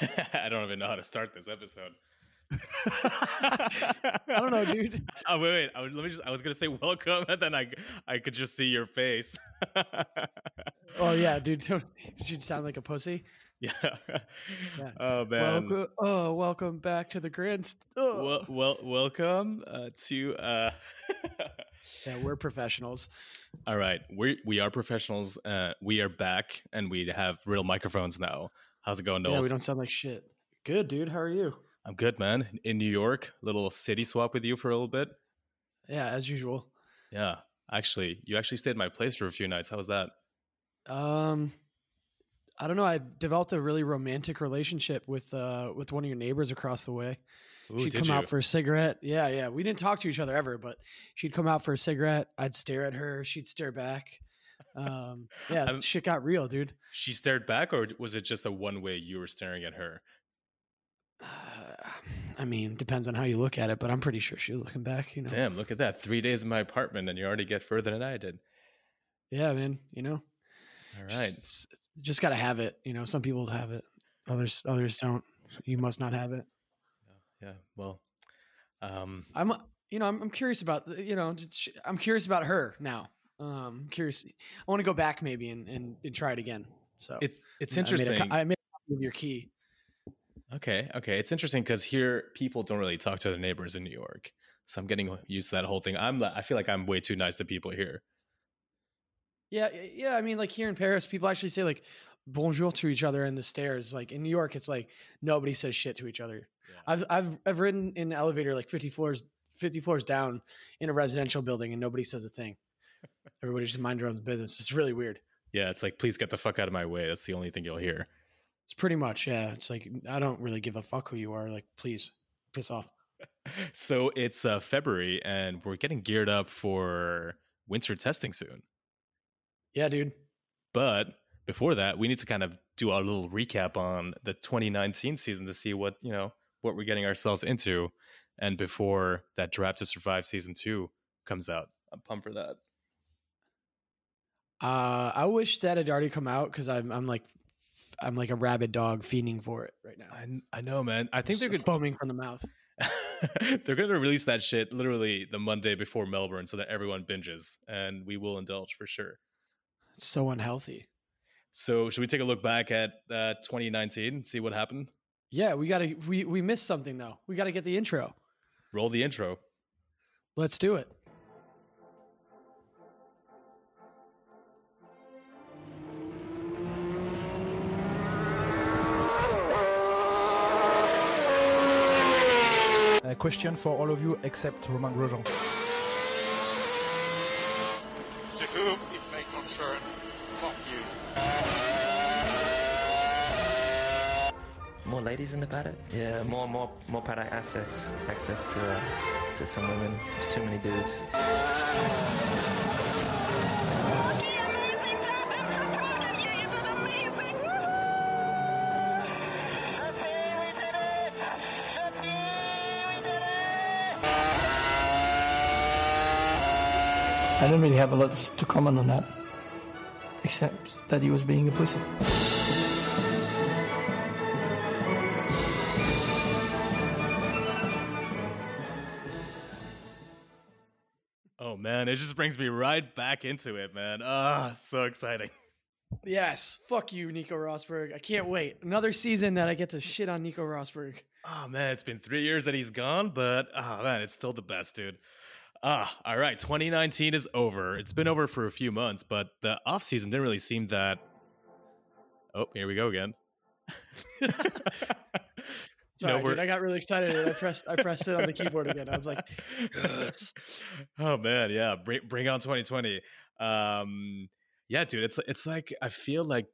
I don't even know how to start this episode. I don't know, dude. Oh wait, wait. I was, let me just. I was gonna say welcome, and then I, I could just see your face. Oh yeah, dude. You sound like a pussy. yeah. Yeah. Oh man. Welcome, oh, welcome back to the grand. St- oh. Well, well, welcome uh, to. Uh... yeah, we're professionals. All right, we we are professionals. Uh, we are back, and we have real microphones now. How's it going, Noel? Yeah, we don't sound like shit. Good, dude. How are you? I'm good, man. In New York, little city swap with you for a little bit. Yeah, as usual. Yeah, actually, you actually stayed at my place for a few nights. How was that? Um, I don't know. I developed a really romantic relationship with uh with one of your neighbors across the way. Ooh, she'd come out for a cigarette. Yeah, yeah. We didn't talk to each other ever, but she'd come out for a cigarette. I'd stare at her. She'd stare back. Um, yeah, I'm- shit got real, dude. She stared back, or was it just a one way you were staring at her? Uh, I mean, depends on how you look at it, but I'm pretty sure she was looking back. You know. Damn, look at that. Three days in my apartment, and you already get further than I did. Yeah, man. You know. All right. Just, just gotta have it. You know, some people have it. Others, others don't. You must not have it. Yeah. Well, um, I'm, you know, I'm, I'm curious about, you know, just, I'm curious about her now. Um, I'm curious. I want to go back maybe and, and, and try it again. So it's it's I made a interesting. I made a copy of your key. Okay, okay. It's interesting because here people don't really talk to their neighbors in New York. So I'm getting used to that whole thing. I'm I feel like I'm way too nice to people here. Yeah, yeah. I mean, like here in Paris, people actually say like bonjour to each other in the stairs. Like in New York, it's like nobody says shit to each other. I've I've I've ridden in an elevator like 50 floors 50 floors down in a residential building and nobody says a thing. Everybody just mind their own business. It's really weird. Yeah, it's like please get the fuck out of my way. That's the only thing you'll hear. It's pretty much yeah. It's like I don't really give a fuck who you are. Like please piss off. So it's uh, February and we're getting geared up for winter testing soon. Yeah, dude. But before that, we need to kind of do our little recap on the 2019 season to see what, you know, what we're getting ourselves into. And before that Drive to Survive season two comes out, I'm pumped for that. Uh, I wish that had already come out because I'm I'm like I'm like a rabid dog fiending for it right now. I, I know, man. I think they're good. foaming from the mouth. they're going to release that shit literally the Monday before Melbourne so that everyone binges and we will indulge for sure. It's so unhealthy. So, should we take a look back at uh, 2019 and see what happened? Yeah, we gotta we we missed something though. We gotta get the intro. Roll the intro. Let's do it. A question for all of you except Romain Grosjean. To whom it may concern, fuck you. More ladies in the paddock? Yeah, more more more paddock access access to uh, to some women. There's too many dudes. Don't really have a lot to comment on that, except that he was being a pussy. Oh man, it just brings me right back into it, man. Ah, so exciting. Yes. Fuck you, Nico Rosberg. I can't wait. Another season that I get to shit on Nico Rosberg. Oh man, it's been three years that he's gone, but ah man, it's still the best, dude. Ah, all right. 2019 is over. It's been over for a few months, but the off season didn't really seem that. Oh, here we go again. Sorry, No, dude. I got really excited and I pressed I pressed it on the keyboard again. I was like, yes. oh man, yeah. Bring bring on 2020. Um, yeah, dude. It's it's like I feel like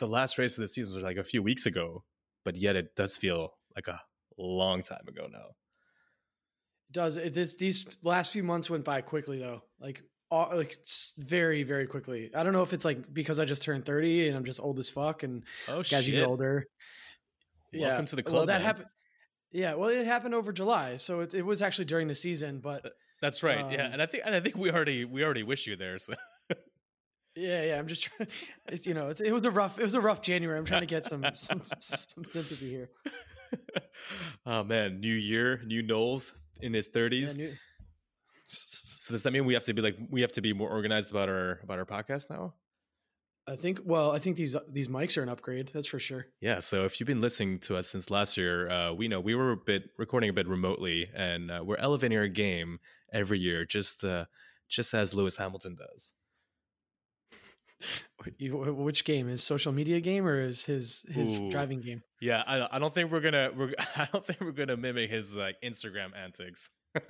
the last race of the season was like a few weeks ago, but yet it does feel like a long time ago now. Does it this these last few months went by quickly though like all, like very very quickly i don't know if it's like because i just turned 30 and i'm just old as fuck and Oh as shit! you get older Welcome to the well club, that man. happened yeah well it happened over july so it, it was actually during the season but That's right. yeah, Um, and I think and I think we already we already wish you there. So Yeah, yeah. I'm just trying. It's, you know, it's, it was a rough. It was a rough January. I'm trying to get some some, some sympathy here. oh man, new year, new Knowles in his Yeah, 30s. new- So does that mean we have to be like we have to be more organized about our about our podcast now? I think. Well, I think these these mics are an upgrade. That's for sure. Yeah. So if you've been listening to us since last year, uh, we know we were a bit recording a bit remotely, and uh, we're elevating our game every year, just uh, just as Lewis Hamilton does. Which game is social media game or is his his Ooh. driving game? Yeah, I, don't- I don't think we're gonna we're, I don't think we're gonna mimic his like Instagram antics. Uh,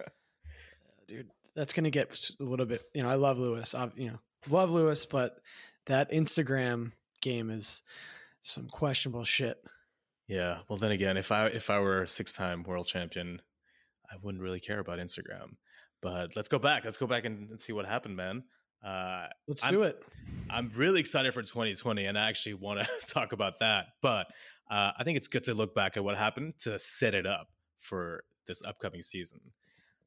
dude. That's gonna get a little bit. You know, I love Lewis. I, you know, love Lewis, but that Instagram game is some questionable shit. Yeah. Well, then again, if I if I were a six time world champion, I wouldn't really care about Instagram. But let's go back. Let's go back and, and see what happened, man. Uh, Let's I'm- do it. I'm really excited for 2020, and I actually want to talk about that. But uh, I think it's good to look back at what happened to set it up for this upcoming season.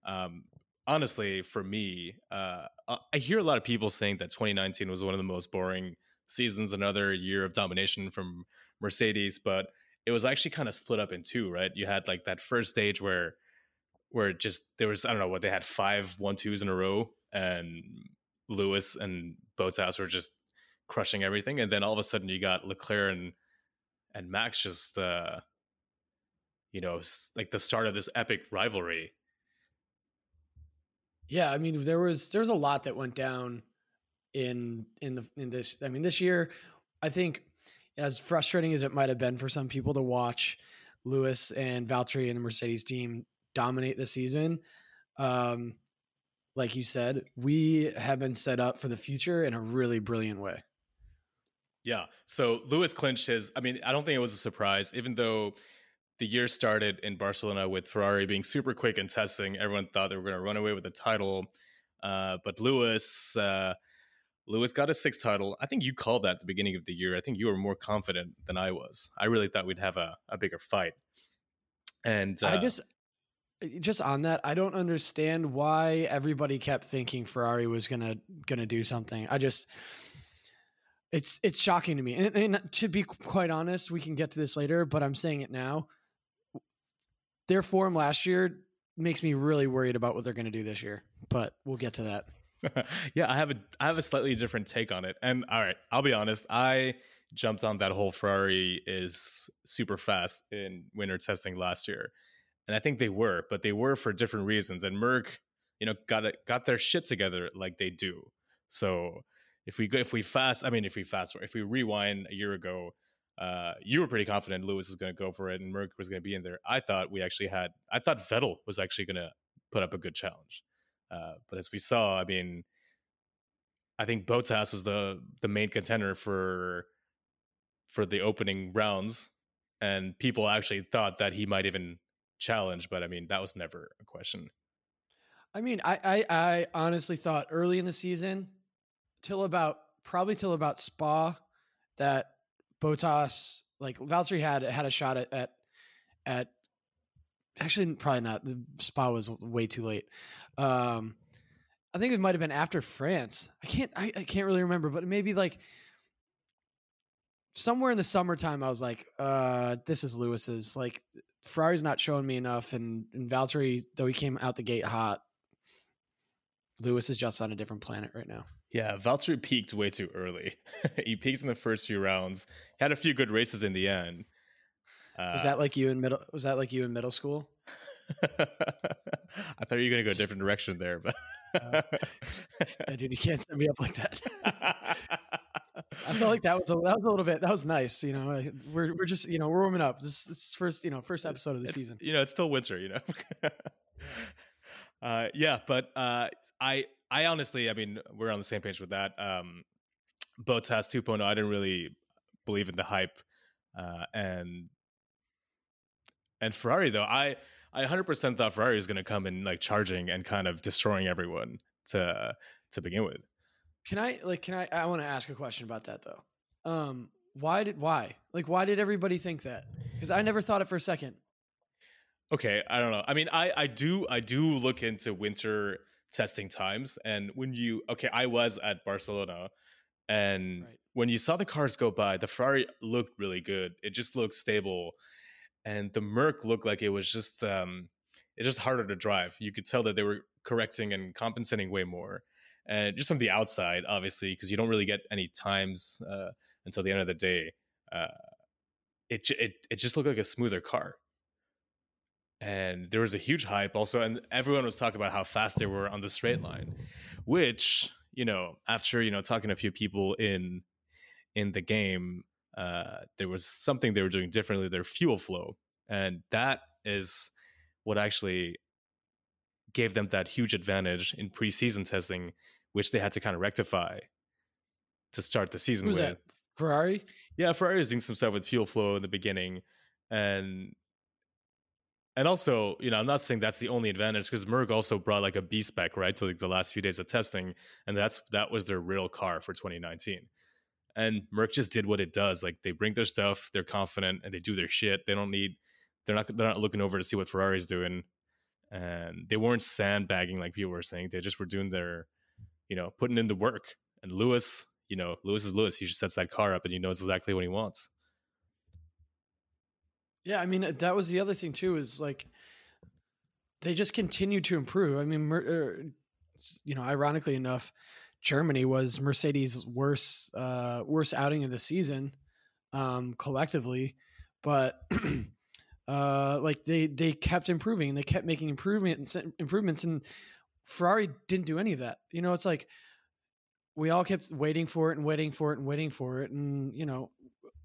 Um, honestly, for me, uh, I- I hear a lot of people saying that 2019 was one of the most boring seasons, another year of domination from Mercedes, but it was actually kind of split up in two, right? You had like that first stage where where just there was I don't know what they had five one twos in a row and Lewis and Bottas were just crushing everything, and then all of a sudden you got Leclerc and and Max just uh you know like the start of this epic rivalry. Yeah, I mean, there was there was a lot that went down in in the in this. I mean, this year, I think, as frustrating as it might have been for some people to watch Lewis and Valtteri and the Mercedes team dominate the season, um, like you said, we have been set up for the future in a really brilliant way. Yeah. So Lewis clinched his. I mean, I don't think it was a surprise, even though the year started in Barcelona with Ferrari being super quick in testing. Everyone thought they were going to run away with the title, uh, but Lewis, uh, Lewis got a sixth title. I think you called that at the beginning of the year. I think you were more confident than I was. I really thought we'd have a, a bigger fight. And uh, I just just on that, I don't understand why everybody kept thinking Ferrari was gonna gonna do something. I just it's it's shocking to me. And, and to be quite honest, we can get to this later, but I'm saying it now. Their form last year makes me really worried about what they're going to do this year, but we'll get to that. yeah, I have a I have a slightly different take on it. And all right, I'll be honest, I jumped on that whole Ferrari is super fast in winter testing last year. And I think they were, but they were for different reasons. And Merc, you know, got it got their shit together like they do. So if we go if we fast, I mean if we fast forward, if we rewind a year ago, uh, you were pretty confident Lewis is going to go for it and Merc was going to be in there. I thought we actually had I thought Vettel was actually going to put up a good challenge. Uh, but as we saw, I mean, I think Bottas was the the main contender for for the opening rounds, and people actually thought that he might even challenge. But I mean, that was never a question. I mean, I, I I honestly thought early in the season, till about probably till about Spa, that Bottas like Valtteri had had a shot at at, at actually probably not. The Spa was way too late. Um, I think it might have been after France. I can't I, I can't really remember, but maybe like somewhere in the summertime. I was like, uh, this is Lewis's. Like Ferrari's not showing me enough, and and Valtteri though he came out the gate hot. Lewis is just on a different planet right now. Yeah, Valtteri peaked way too early. he peaked in the first few rounds. Had a few good races in the end. Uh, Was that like you in middle? Was that like you in middle school? I thought you were going to go a different direction there, but Yeah, dude, you can't set me up like that. I felt like that was a, that was a little bit that was nice. You know, we're we're just you know we're warming up. This this first you know first episode of the It's- season. You know, it's still winter. You know. uh, yeah, but uh, I I honestly, I mean, we're on the same page with that. Um, Bottas 2.0, I didn't really believe in the hype, uh, and and Ferrari though, I I 100% thought Ferrari was going to come in like charging and kind of destroying everyone to to begin with. Can I like can I I want to ask a question about that though. Um, why did why like why did everybody think that? Because I never thought it for a second. Okay, I don't know. I mean, I I do I do look into winter testing times, and when you okay, I was at Barcelona, And Right. when you saw the cars go by, the Ferrari looked really good. It just looked stable, and the Merc looked like it was just um, it's just harder to drive. You could tell that they were correcting and compensating way more, and just from the outside, obviously, because you don't really get any times uh, until the end of the day. Uh, it, it it just looked like a smoother car and there was a huge hype also and everyone was talking about how fast they were on the straight line which you know after you know talking to a few people in in the game uh there was something they were doing differently their fuel flow and that is what actually gave them that huge advantage in preseason testing which they had to kind of rectify to start the season Who's with that? Ferrari. yeah, Ferrari was doing some stuff with fuel flow in the beginning, and and also, you know, I'm not saying that's the only advantage because Merc also brought like a B spec right to like the last few days of testing, and that's that was their real car for 2019. And Merc just did what it does. Like they bring their stuff, they're confident, and they do their shit. They don't need, they're not they're not looking over to see what Ferrari's doing, and they weren't sandbagging like people were saying. They just were doing their, you know, putting in the work. And Lewis, you know, Lewis is Lewis. He just sets that car up and he knows exactly what he wants. Yeah, I mean uh, that was the other thing too. Is like they just continue to improve. I mean, er, you know, ironically enough, Germany was Mercedes' worst uh, worst outing of the season um, collectively, but uh, like they they kept improving and they kept making improvements improvements, and Ferrari didn't do any of that. You know, it's like we all kept waiting for it and waiting for it and waiting for it, and you know,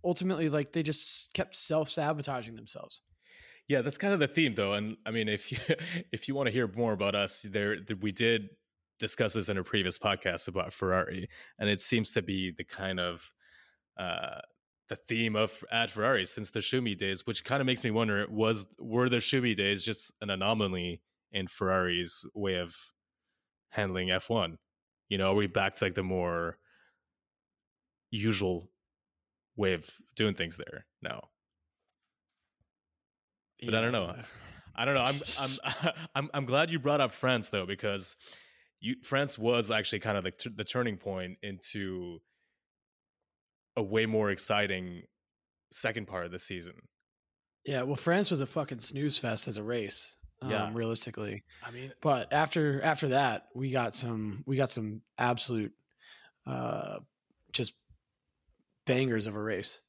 ultimately, like they just kept self sabotaging themselves. Yeah, that's kind of the theme, though. And I mean, if you if you want to hear more about us, there we did discuss this in a previous podcast about Ferrari, and it seems to be the kind of uh, the theme of at Ferrari since the Schumi days, which kind of makes me wonder: was were the Schumi days just an anomaly in Ferrari's way of handling F1? You know, are we back to like the more usual way of doing things there now? But I don't know. I don't know. I'm I'm I'm I'm glad you brought up France though because you France was actually kind of the t- the turning point into a way more exciting second part of the season. Yeah, well, France was a fucking snooze fest as a race. Um, Yeah. realistically, I mean, but after after that, we got some we got some absolute, uh, just bangers of a race.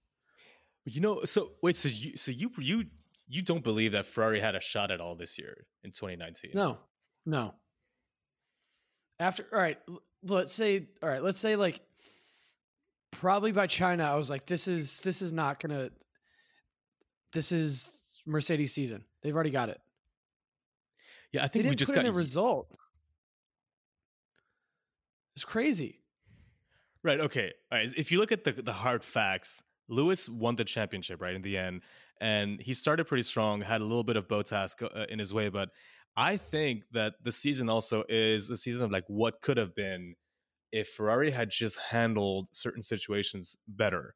you know, so wait, so you so you you you don't believe that Ferrari had a shot at all this year in 2019? No, no. After all right, let's say all right, let's say like probably by China, I was like, this is this is not gonna. This is Mercedes season. They've already got it. Yeah, I think didn't we just got a result. It's crazy. Right. Okay. All right. If you look at the the hard facts, Lewis won the championship right in the end, and he started pretty strong. Had a little bit of Bottas go- uh, in his way, but I think that the season also is a season of like what could have been if Ferrari had just handled certain situations better.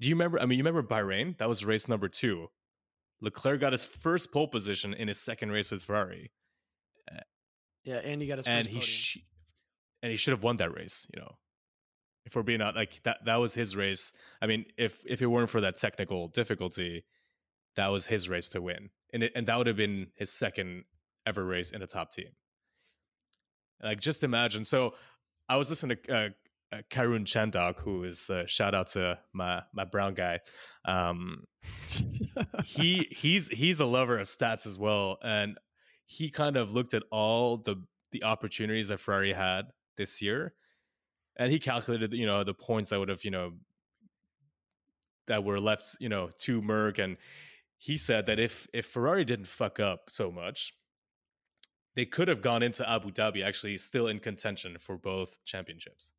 Do you remember? I mean, you remember Bahrain? That was race number two. Leclerc got his first pole position in his second race with Ferrari, Yeah, and he got his and he sh- and he should have won that race. You know, if we're being out like that, that was his race. I mean, if if it weren't for that technical difficulty, that was his race to win, and it, and that would have been his second ever race in a top team. Like, just imagine. So, I was listening to uh, uh, Karun Chandhok, who is uh, shout out to my my brown guy. Um, he he's he's a lover of stats as well, and he kind of looked at all the the opportunities that Ferrari had this year, and he calculated you know the points that would have you know that were left you know to Merc, and he said that if if Ferrari didn't fuck up so much, they could have gone into Abu Dhabi actually still in contention for both championships.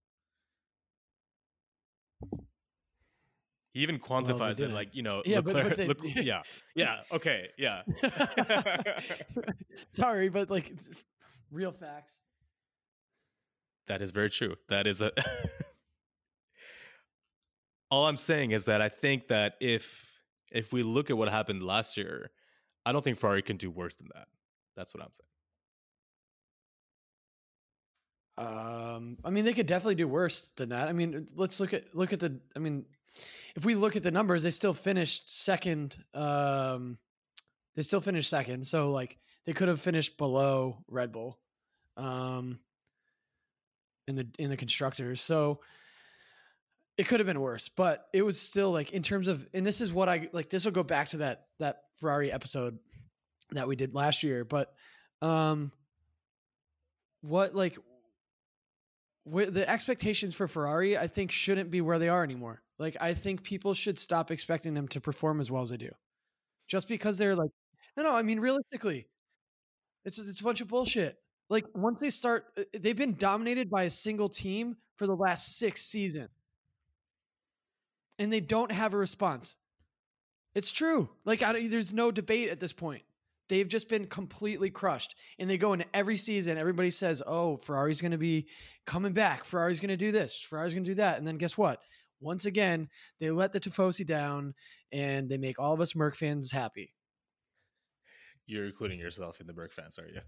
He even Well, quantifies it didn't. like you know, Yeah, but- Leclerc, but they- Leclerc- yeah, yeah, okay, yeah. Sorry, but like real facts. That is very true. That is a. All I'm saying is that I think that if if we look at what happened last year, I don't think Ferrari can do worse than that. That's what I'm saying. Um, I mean, they could definitely do worse than that. I mean, let's look at look at the. I mean, if we look at the numbers, they still finished second. Um, they still finished second, so like they could have finished below Red Bull, um, in the in the constructors. So it could have been worse, but it was still like in terms of, and this is what I like. This will go back to that that Ferrari episode that we did last year, but um, what like the expectations for Ferrari, I think, shouldn't be where they are anymore. Like, I think people should stop expecting them to perform as well as they do, just because they're like, no, no. I mean, realistically, it's it's a bunch of bullshit. Like, once they start, uh, they've been dominated by a single team for the last six seasons, and they don't have a response. It's true. Like, I there's no debate at this point. They've just been completely crushed. And they go into every season, everybody says, oh, Ferrari's going to be coming back. Ferrari's going to do this. Ferrari's going to do that. And then guess what? Once again, they let the Tifosi down and they make all of us Merc fans happy. You're including yourself in the Merc fans, are you?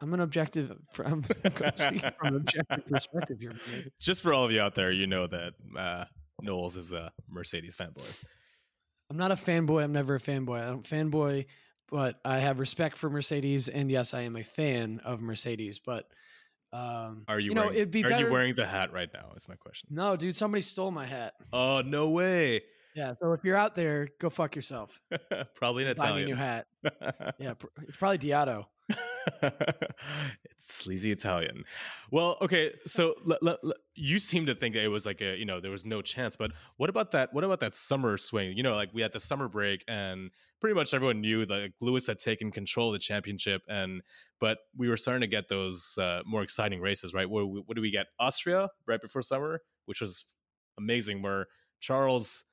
I'm an objective. I'm speaking from an objective perspective here. Just for all of you out there, you know that uh, Knowles is a Mercedes fanboy. I'm not a fanboy. I'm never a fanboy. I don't fanboy, but I have respect for Mercedes, and yes, I am a fan of Mercedes. But um, Are you, know, wearing, it'd be are better. you wearing the hat right now? Is my question. no, dude, somebody stole my hat. Oh no way! Yeah, so if you're out there, go fuck yourself. Probably an Buy me a new hat. Yeah, pr- it's probably Diato. it's sleazy Italian. Well, okay, so le- le- le- you seem to think it was like a you know there was no chance, but what about that? What about that summer swing? You know, like we had the summer break, and pretty much everyone knew that like, Lewis had taken control of the championship, and but we were starting to get those uh, more exciting races, right? What, what do we get? Austria right before summer, which was amazing. Where Charles,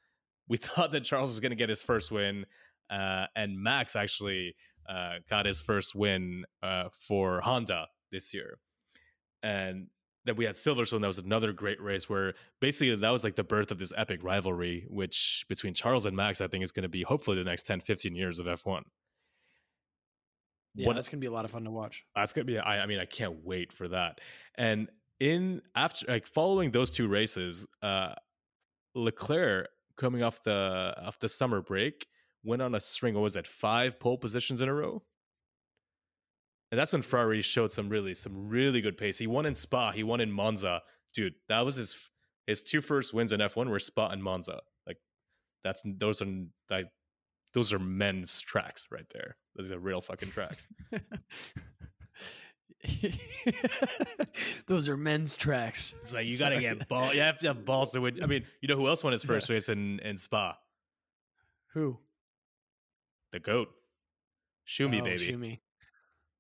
we thought that Charles was going to get his first win, uh, and Max actually uh, got his first win uh, for Honda this year. And then we had Silverstone. That was another great race where basically that was like the birth of this epic rivalry, which between Charles and Max, I think is going to be hopefully the next 10, 15 years of F1. Yeah, What- that's gonna be a lot of fun to watch. That's gonna be. I, I mean, I can't wait for that. And in after like following those two races, uh, Leclerc coming off the off the summer break went on a string. What was it? Five pole positions in a row. And that's when Ferrari showed some really some really good pace. He won in Spa. He won in Monza. Dude, that was his his two first wins in F1 were Spa and Monza. Like that's those are like those are men's tracks right there. Those are real fucking tracks. Those are men's tracks. It's like you gotta get ball. You have to have balls to win. I mean, you know who else won his first race in in Spa? Who? The goat, Schumi Oh, baby, Schumi.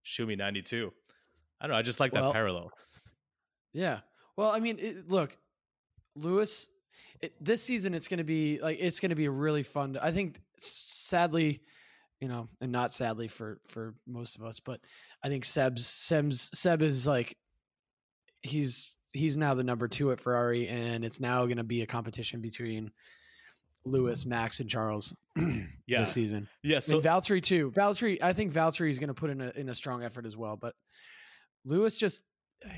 Schumi ninety two. I don't know. I just like that parallel. Yeah. Well, I mean, it, look, Lewis. It, this season, it's going to be like it's going to be really fun. to- I think, sadly, you know, and not sadly for for most of us, but I think Seb's Seb's Seb is like he's he's now the number two at Ferrari, and it's now going to be a competition between Lewis, Max, and Charles Yeah, this season. yeah. So mean, Valtteri too. Valtteri, I think Valtteri is going to put in a in a strong effort as well, but Lewis just.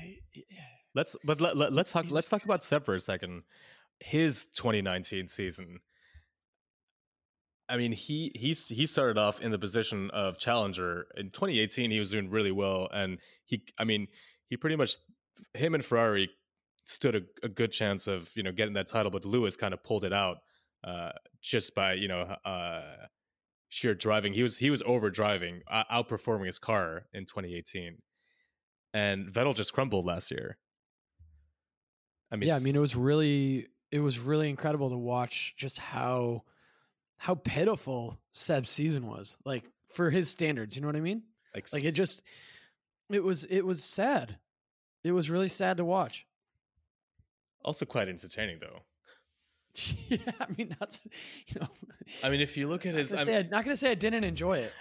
let's but let, let, let's talk. Let's talk about Seb for a second. His 2019 season. I mean, he he's he started off in the position of challenger in 2018. He was doing really well, and he, I mean, he pretty much him and Ferrari stood a, a good chance of you know getting that title, but Lewis kind of pulled it out uh, just by you know uh, sheer driving. He was he was over driving, uh, outperforming his car in 2018, and Vettel just crumbled last year. I mean, yeah, I mean, it was really it was really incredible to watch just how how pitiful Seb's season was, like for his standards. You know what I mean? like Like it just it was it was sad. It was really sad to watch. also quite entertaining though. yeah, I mean, that's you know. I mean, if you look at his, I'm- say not gonna say I didn't enjoy it.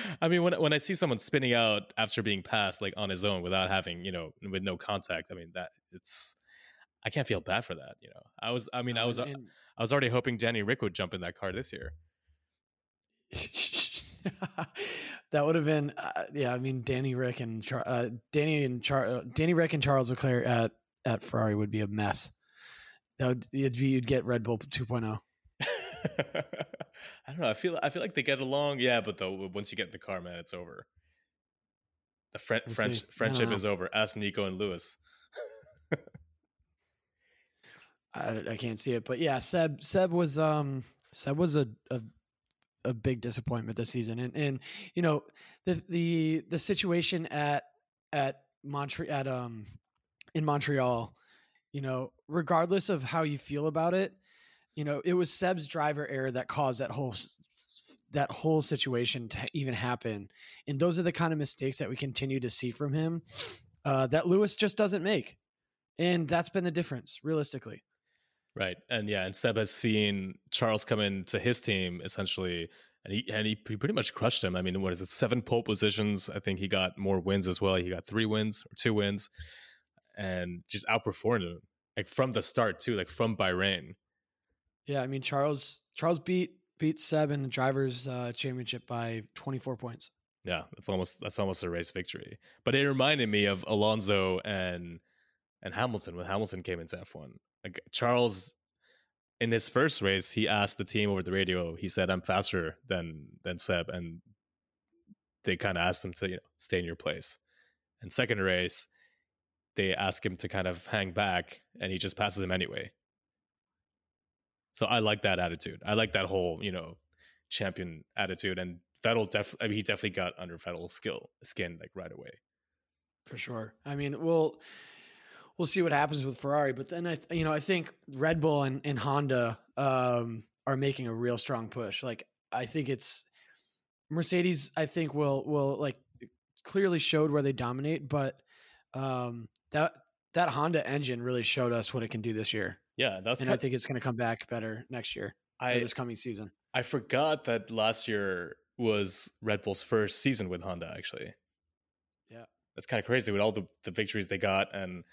I mean, when when I see someone spinning out after being passed like on his own without having you know with no contact, I mean that it's I can't feel bad for that. You know, I was I mean I was and- I was already hoping Danny Rick would jump in that car this year. that would have been, uh, yeah. I mean, Danny Rick and Char- uh, Danny and Char- uh, Danny Rick and Charles Leclerc at at Ferrari would be a mess. That would you'd, be, you'd get Red Bull 2.0. I don't know. I feel I feel like they get along. Yeah, but though once you get in the car, man, it's over. The Fre- We'll French see. Friendship is over. Ask Nico and Lewis. I, I can't see it, but yeah, Seb Seb was um Seb was a a, a big disappointment this season, and and you know the the the situation at at Montreal at um in Montreal, you know, regardless of how you feel about it, you know, it was Seb's driver error that caused that whole that whole situation to even happen, and those are the kind of mistakes that we continue to see from him uh, that Lewis just doesn't make, and that's been the difference realistically. Right. And yeah, and Seb has seen Charles come into his team essentially and he and he, he pretty much crushed him. I mean, what is it? Seven pole positions. I think he got more wins as well. He got three wins or two wins and just outperformed him. Like from the start too, like from Bahrain. Yeah, I mean Charles Charles beat beat Seb in the drivers uh, championship by 24 points. Yeah, that's almost that's almost a race victory. But it reminded me of Alonso and and Hamilton when Hamilton came into F1. Like Charles in his first race, he asked the team over the radio. He said, "I'm faster than than Seb," and they kind of asked him to you know stay in your place. And second race, they ask him to kind of hang back, and he just passes them anyway. So I like that attitude. I like that whole you know champion attitude. And Vettel def I mean, he definitely got under Vettel's skill skin like right away. for sure. I mean, we'll we'll see what happens with Ferrari, but then I you know I think Red Bull and, and Honda um, are making a real strong push. Like I think it's Mercedes. I think will will like clearly showed where they dominate, but um, that that Honda engine really showed us what it can do this year, Yeah, that's and I think it's going to come back better next year. I this coming season. I forgot that last year was Red Bull's first season with Honda. Actually, Yeah. that's kind of crazy with all the, the victories they got and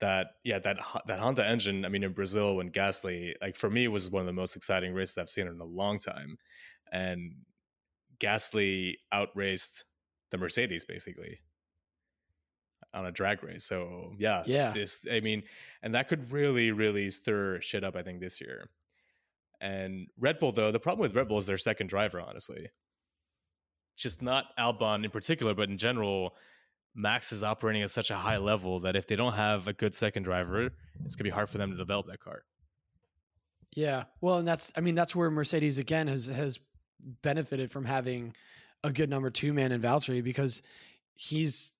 that yeah that that Honda engine. I mean, in Brazil when Gasly like for me was one of the most exciting races I've seen in a long time, and Gasly outraced the Mercedes basically on a drag race. So yeah, Yeah. This I mean, and that could really really stir shit up. I think this year. And Red Bull, though, the problem with Red Bull is their second driver, honestly. Just not Albon in particular, but in general, Max is operating at such a high level that if they don't have a good second driver, it's gonna be hard for them to develop that car. Yeah. Well, and that's I mean that's where Mercedes again has has benefited from having a good number 2 man in Valtteri because he's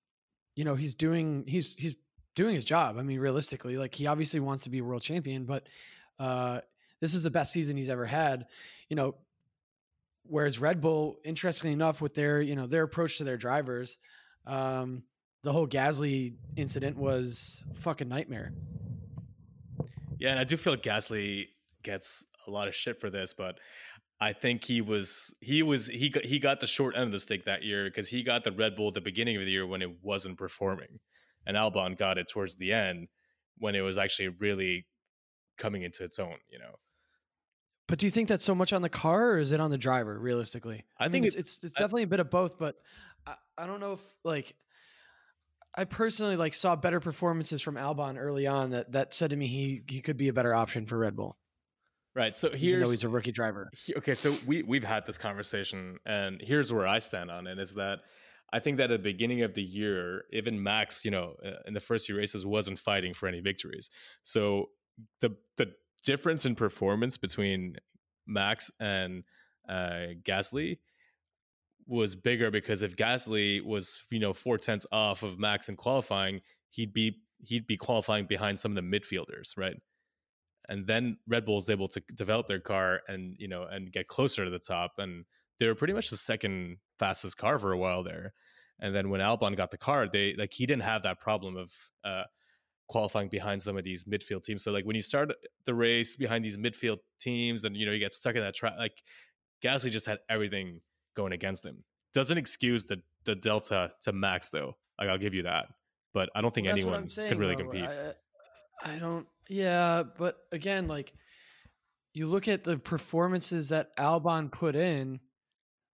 you know, he's doing he's he's doing his job. I mean, realistically, like he obviously wants to be world champion, but uh this is the best season he's ever had. You know, whereas Red Bull interestingly enough with their, you know, their approach to their drivers, um the whole Gasly incident was a fucking nightmare. Yeah, and I do feel Gasly gets a lot of shit for this, but I think he was he was he got, he got the short end of the stick that year because he got the Red Bull at the beginning of the year when it wasn't performing, and Albon got it towards the end when it was actually really coming into its own. You know, But do you think that's so much on the car or is it on the driver realistically? I mean, think it's it's, it's I- definitely a bit of both, but I, I don't know if like I personally like saw better performances from Albon early on that that said to me he he could be a better option for Red Bull, right? So even though he's a rookie driver. he- okay so we we've had this conversation and here's where i stand on it is that i think that at the beginning of the year even max you know uh, in the first few races wasn't fighting for any victories so the the difference in performance between max and uh gasly was bigger because if gasly was you know four tenths off of max in qualifying he'd be he'd be qualifying behind some of the midfielders right and then Red Bull is able to develop their car and you know and get closer to the top and they were pretty much the second fastest car for a while there. And then when Albon got the car they like he didn't have that problem of uh qualifying behind some of these midfield teams. So like when you start the race behind these midfield teams and you know you get stuck in that track like Gasly just had everything going against him. Doesn't excuse the the delta to Max though. Like I'll give you that. But I don't think Well, anyone saying, could really though. compete. I, I don't. Yeah, but again, like you look at the performances that Albon put in,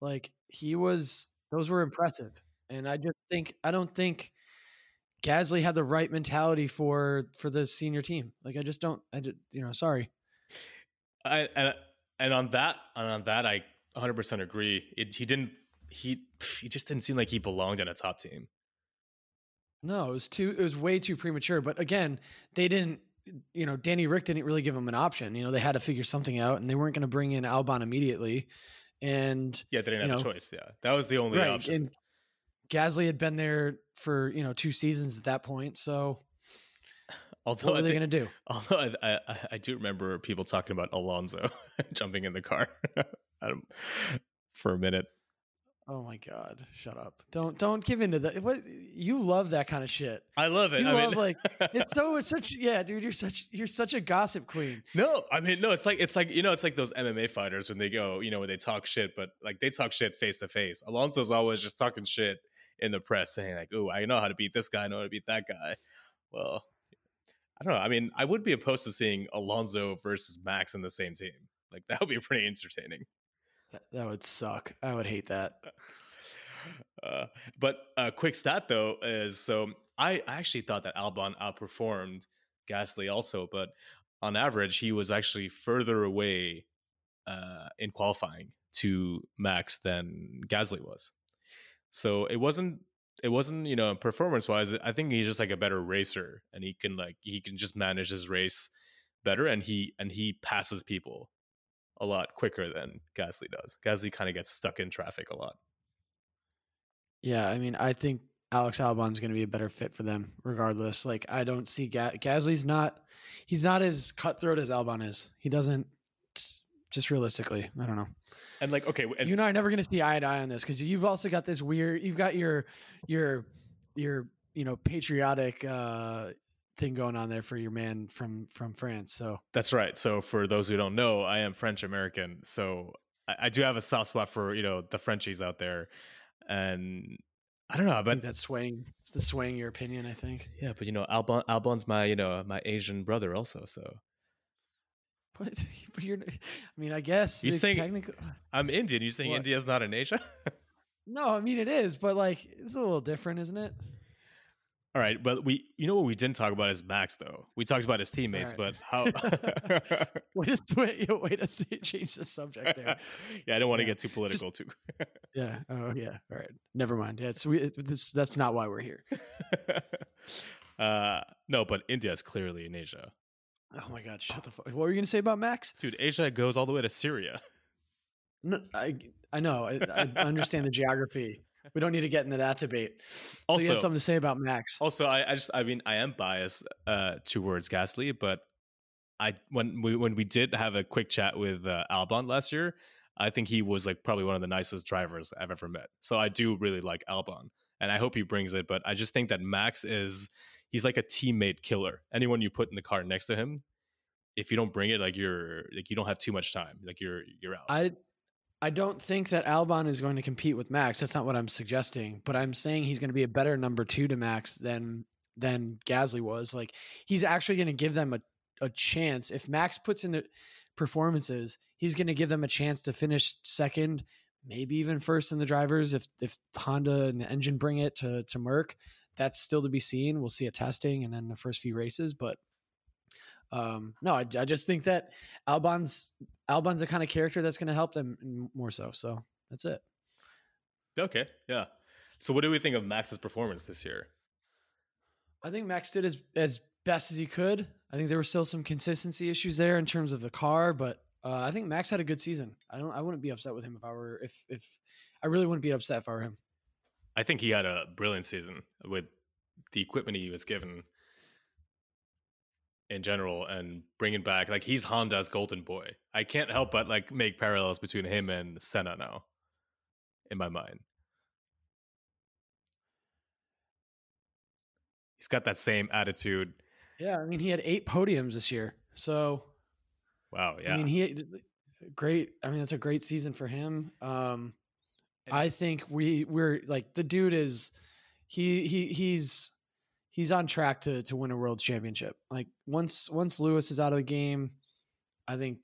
like he was those were impressive, and I just think I don't think Gasly had the right mentality for for the senior team. Like I just don't. I just, you know sorry. I and and on that and on that I 100 percent agree. It, he didn't he he just didn't seem like he belonged in a top team. No, it was too. It was way too premature. But again, they didn't. You know, Danny Rick didn't really give him an option. You know, they had to figure something out, and they weren't going to bring in Albon immediately. And Yeah, they didn't have know, a choice. Yeah, that was the only right, option. and Gasly had been there for you know two seasons at that point. So although what were I they going to do? Although I, I, I- I do remember people talking about Alonso jumping in the car for a minute. Oh my god! Shut up! Don't don't give into that. What you love that kind of shit. I love it. You I love mean, like it's so it's such yeah, dude. You're such you're such a gossip queen. no, I mean, no. It's like it's like you know, it's like those MMA fighters when they go, you know, when they talk shit, but like they talk shit face to face. Alonso's always just talking shit in the press, saying like, "Oh, I know how to beat this guy. I know how to beat that guy." Well, I don't know. I mean, I would be opposed to seeing Alonso versus Max in the same team. Like that would be pretty entertaining. That, would suck. I would hate that. Uh, but a quick stat though is so I I actually thought that Albon outperformed Gasly also, but on average he was actually further away uh, in qualifying to Max than Gasly was. So it wasn't it wasn't you know performance wise. I think he's just like a better racer, and he can like he can just manage his race better, and he and he passes people a lot quicker than Gasly does. Gasly kind of gets stuck in traffic a lot. Yeah, I mean, I think Alex Albon's going to be a better fit for them, regardless. Like, I don't see Ga- Gasly's not. He's not as cutthroat as Albon is. He doesn't. Just realistically, I don't know. And like, okay, and you and I are never going to see eye to eye on this because you've also got this weird. You've got your your your you know patriotic uh thing going on there for your man from from France. So that's right. So for those who don't know, I am French American, so I, I do have a soft spot for you know the Frenchies out there, and I don't know, I but think that's swaying. It's the swaying your opinion. I think. yeah, but you know, Albon Albon's my you know my Asian brother also, so But, but you're. I mean, I guess You the saying- technical- uh, I'm Indian. You saying? India's not in Asia? No, I mean it is, but like it's a little different, isn't it? All right, but we you know what we didn't talk about is Max though. We talked about his teammates, right. but how? Wait, a- wait, wait to change the subject there. yeah, I don't want to Yeah. get too political too. Yeah. Oh, yeah. All right. Never mind. Yeah. It's, we, it's, this, that's not why we're here. uh, no, but India is clearly in Asia, Oh my God. Shut the fuck. What were you gonna say about Max? dude. Asia goes all the way to Syria. No, I I know. I, I understand the geography. We don't need to get into that debate. So you had something to say about Max? Also, I, I just I mean I am biased uh, towards Gasly, but I when we when we did have a quick chat with uh, Albon last year, I think he was like probably one of the nicest drivers I've ever met. So I do really like Albon, and I hope he brings it. But I just think that Max is he's like a teammate killer. Anyone you put in the car next to him, if you don't bring it, like you're like you don't have too much time. Like you're you're out. I I don't think that Albon is going to compete with Max. That's not what I'm suggesting. But I'm saying he's going to be a better number two to Max than than Gasly was. Like he's actually going to give them a, a chance. If Max puts in the performances, he's going to give them a chance to finish second, maybe even first in the drivers. If if Honda and the engine bring it to to Merc, that's still to be seen. We'll see a testing and then the first few races, but. Um, no, I, I just think that Albon's Albon's the kind of character that's going to help them more so. So that's it. okay, yeah. So what do we think of Max's performance this year? I think Max did as as best as he could. I think there were still some consistency issues there in terms of the car, but uh, I think Max had a good season. I don't. I wouldn't be upset with him if I were if if I really wouldn't be upset if I were him. I think he had a brilliant season with the equipment he was given in general and bringing back like he's Honda's golden boy. I can't help but like make parallels between him and Senna now in my mind. He's got that same attitude. Yeah, I mean he had eight podiums this year. So Wow, yeah. I mean he great. I mean that's a great season for him. Um, I think we we're like the dude is he he he's he's on track to to win a world championship. Like once once Lewis is out of the game, I think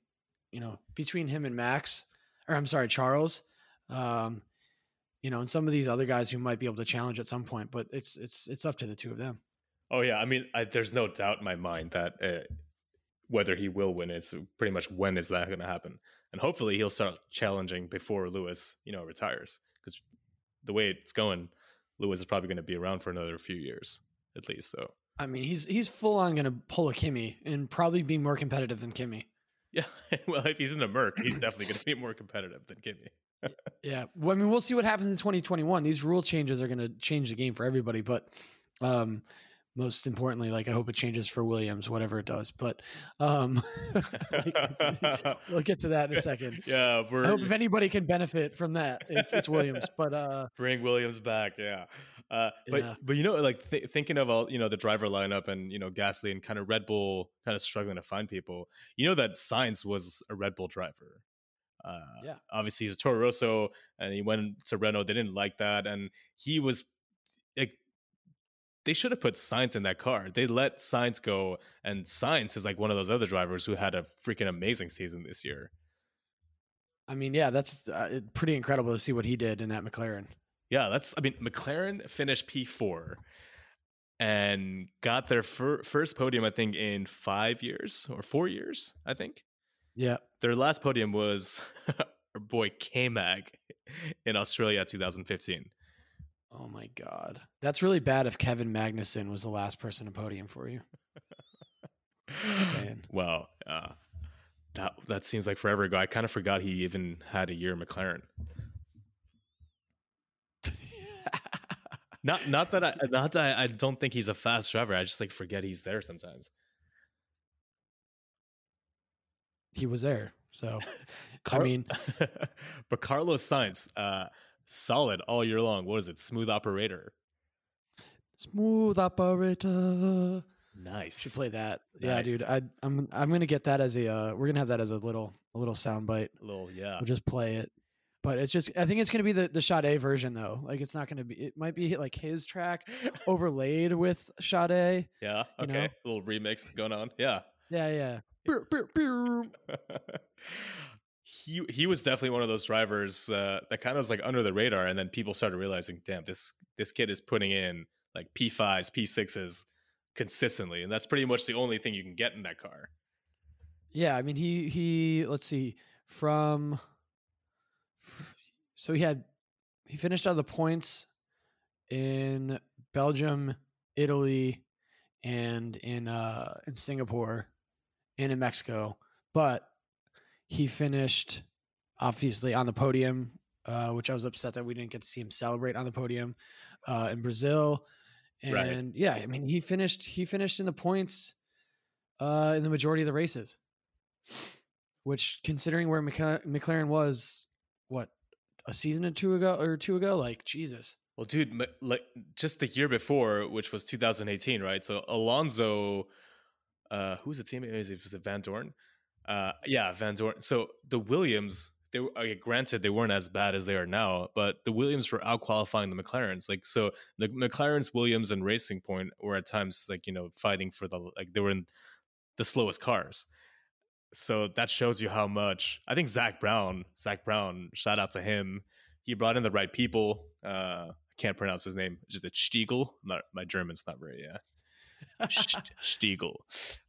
you know between him and Max, or I'm sorry Charles, um, you know, and some of these other guys who might be able to challenge at some point. But it's it's it's up to the two of them. Oh yeah, I mean, I, there's no doubt in my mind that uh, whether he will win, it's pretty much when is that going to happen, and hopefully he'll start challenging before Lewis, you know, retires. Because the way it's going, Lewis is probably going to be around for another few years at least. So I mean, he's he's full on going to pull a Kimi and probably be more competitive than Kimi. yeah, well, if he's in a Merc, he's definitely going to be more competitive than Kimi. Yeah, well, I mean, we'll see what happens in 2021. These rule changes are going to change the game for everybody, but um, most importantly, like I hope it changes for Williams, whatever it does. But um, like, we'll get to that in a second. yeah, we're I hope if anybody can benefit from that, it's, it's Williams. But uh, bring Williams back. Yeah. Uh, but Yeah. but you know like th- thinking of all you know the driver lineup and you know Gasly and kind of Red Bull kind of struggling to find people. You know that Sainz was a Red Bull driver. Uh, Yeah. Obviously he's a Toro Rosso and he went to Renault. They didn't like that and he was like. They should have put Sainz in that car. They let Sainz go, and Sainz is like one of those other drivers who had a freaking amazing season this year. I mean, yeah, that's uh, pretty incredible to see what he did in that McLaren. Yeah, that's. I mean, McLaren finished P four, and got their fir- first podium. I think in five years or four years. I think Yeah, their last podium was our boy K Mag in Australia, 2015. Oh my god, that's really bad. If Kevin Magnussen was the last person to podium for you, saying. Wow, uh, that that seems like forever ago. I kind of forgot he even had a year in McLaren. Not not that I not that I, I don't think he's a fast driver. I just like forget he's there sometimes. he was there. So, I mean, but Carlos Sainz, uh, solid all year long. What is it? Smooth operator. smooth operator. Nice. Should play that. Yeah, dude. I, I'm I'm gonna get that as a. Uh, we're gonna have that as a little a little sound bite. A little, yeah. We'll just play it. But it's just I think it's gonna be the the Sade version though. Like it's not gonna be. It might be like his track overlaid with Sade. Yeah. you Okay. know? A little remix going on. Yeah. Yeah, yeah. Pew, pew, pew. he he was definitely one of those drivers uh, that kind of was like under the radar, and then people started realizing, damn, this this kid is putting in like P fives, P sixes consistently, and that's pretty much the only thing you can get in that car. Yeah, I mean he he let's see from so he had he finished out of the points in Belgium, Italy, and in uh in Singapore and in Mexico, but he finished obviously on the podium, uh, which I was upset that we didn't get to see him celebrate on the podium uh, in Brazil. And Right. yeah, I mean he finished he finished in the points uh, in the majority of the races which considering where McLaren was, what a season or two ago or two ago, like Jesus. Well, dude, like just the year before, which was 2018, right? So Alonso, uh, who's the teammate? Is it, was it Vandoorne? Uh, yeah, Vandoorne. So the Williams, they were okay, granted they weren't as bad as they are now, but the Williams were out qualifying the McLarens. Like so, the McLarens, Williams, and Racing Point were at times like you know fighting for the like they were in the slowest cars. So that shows you how much I think Zak Brown, Zak Brown, shout out to him. He brought in the right people. Uh, I can't pronounce his name. Just a Stiegel. Not my German's not very yeah. St- Stiegel.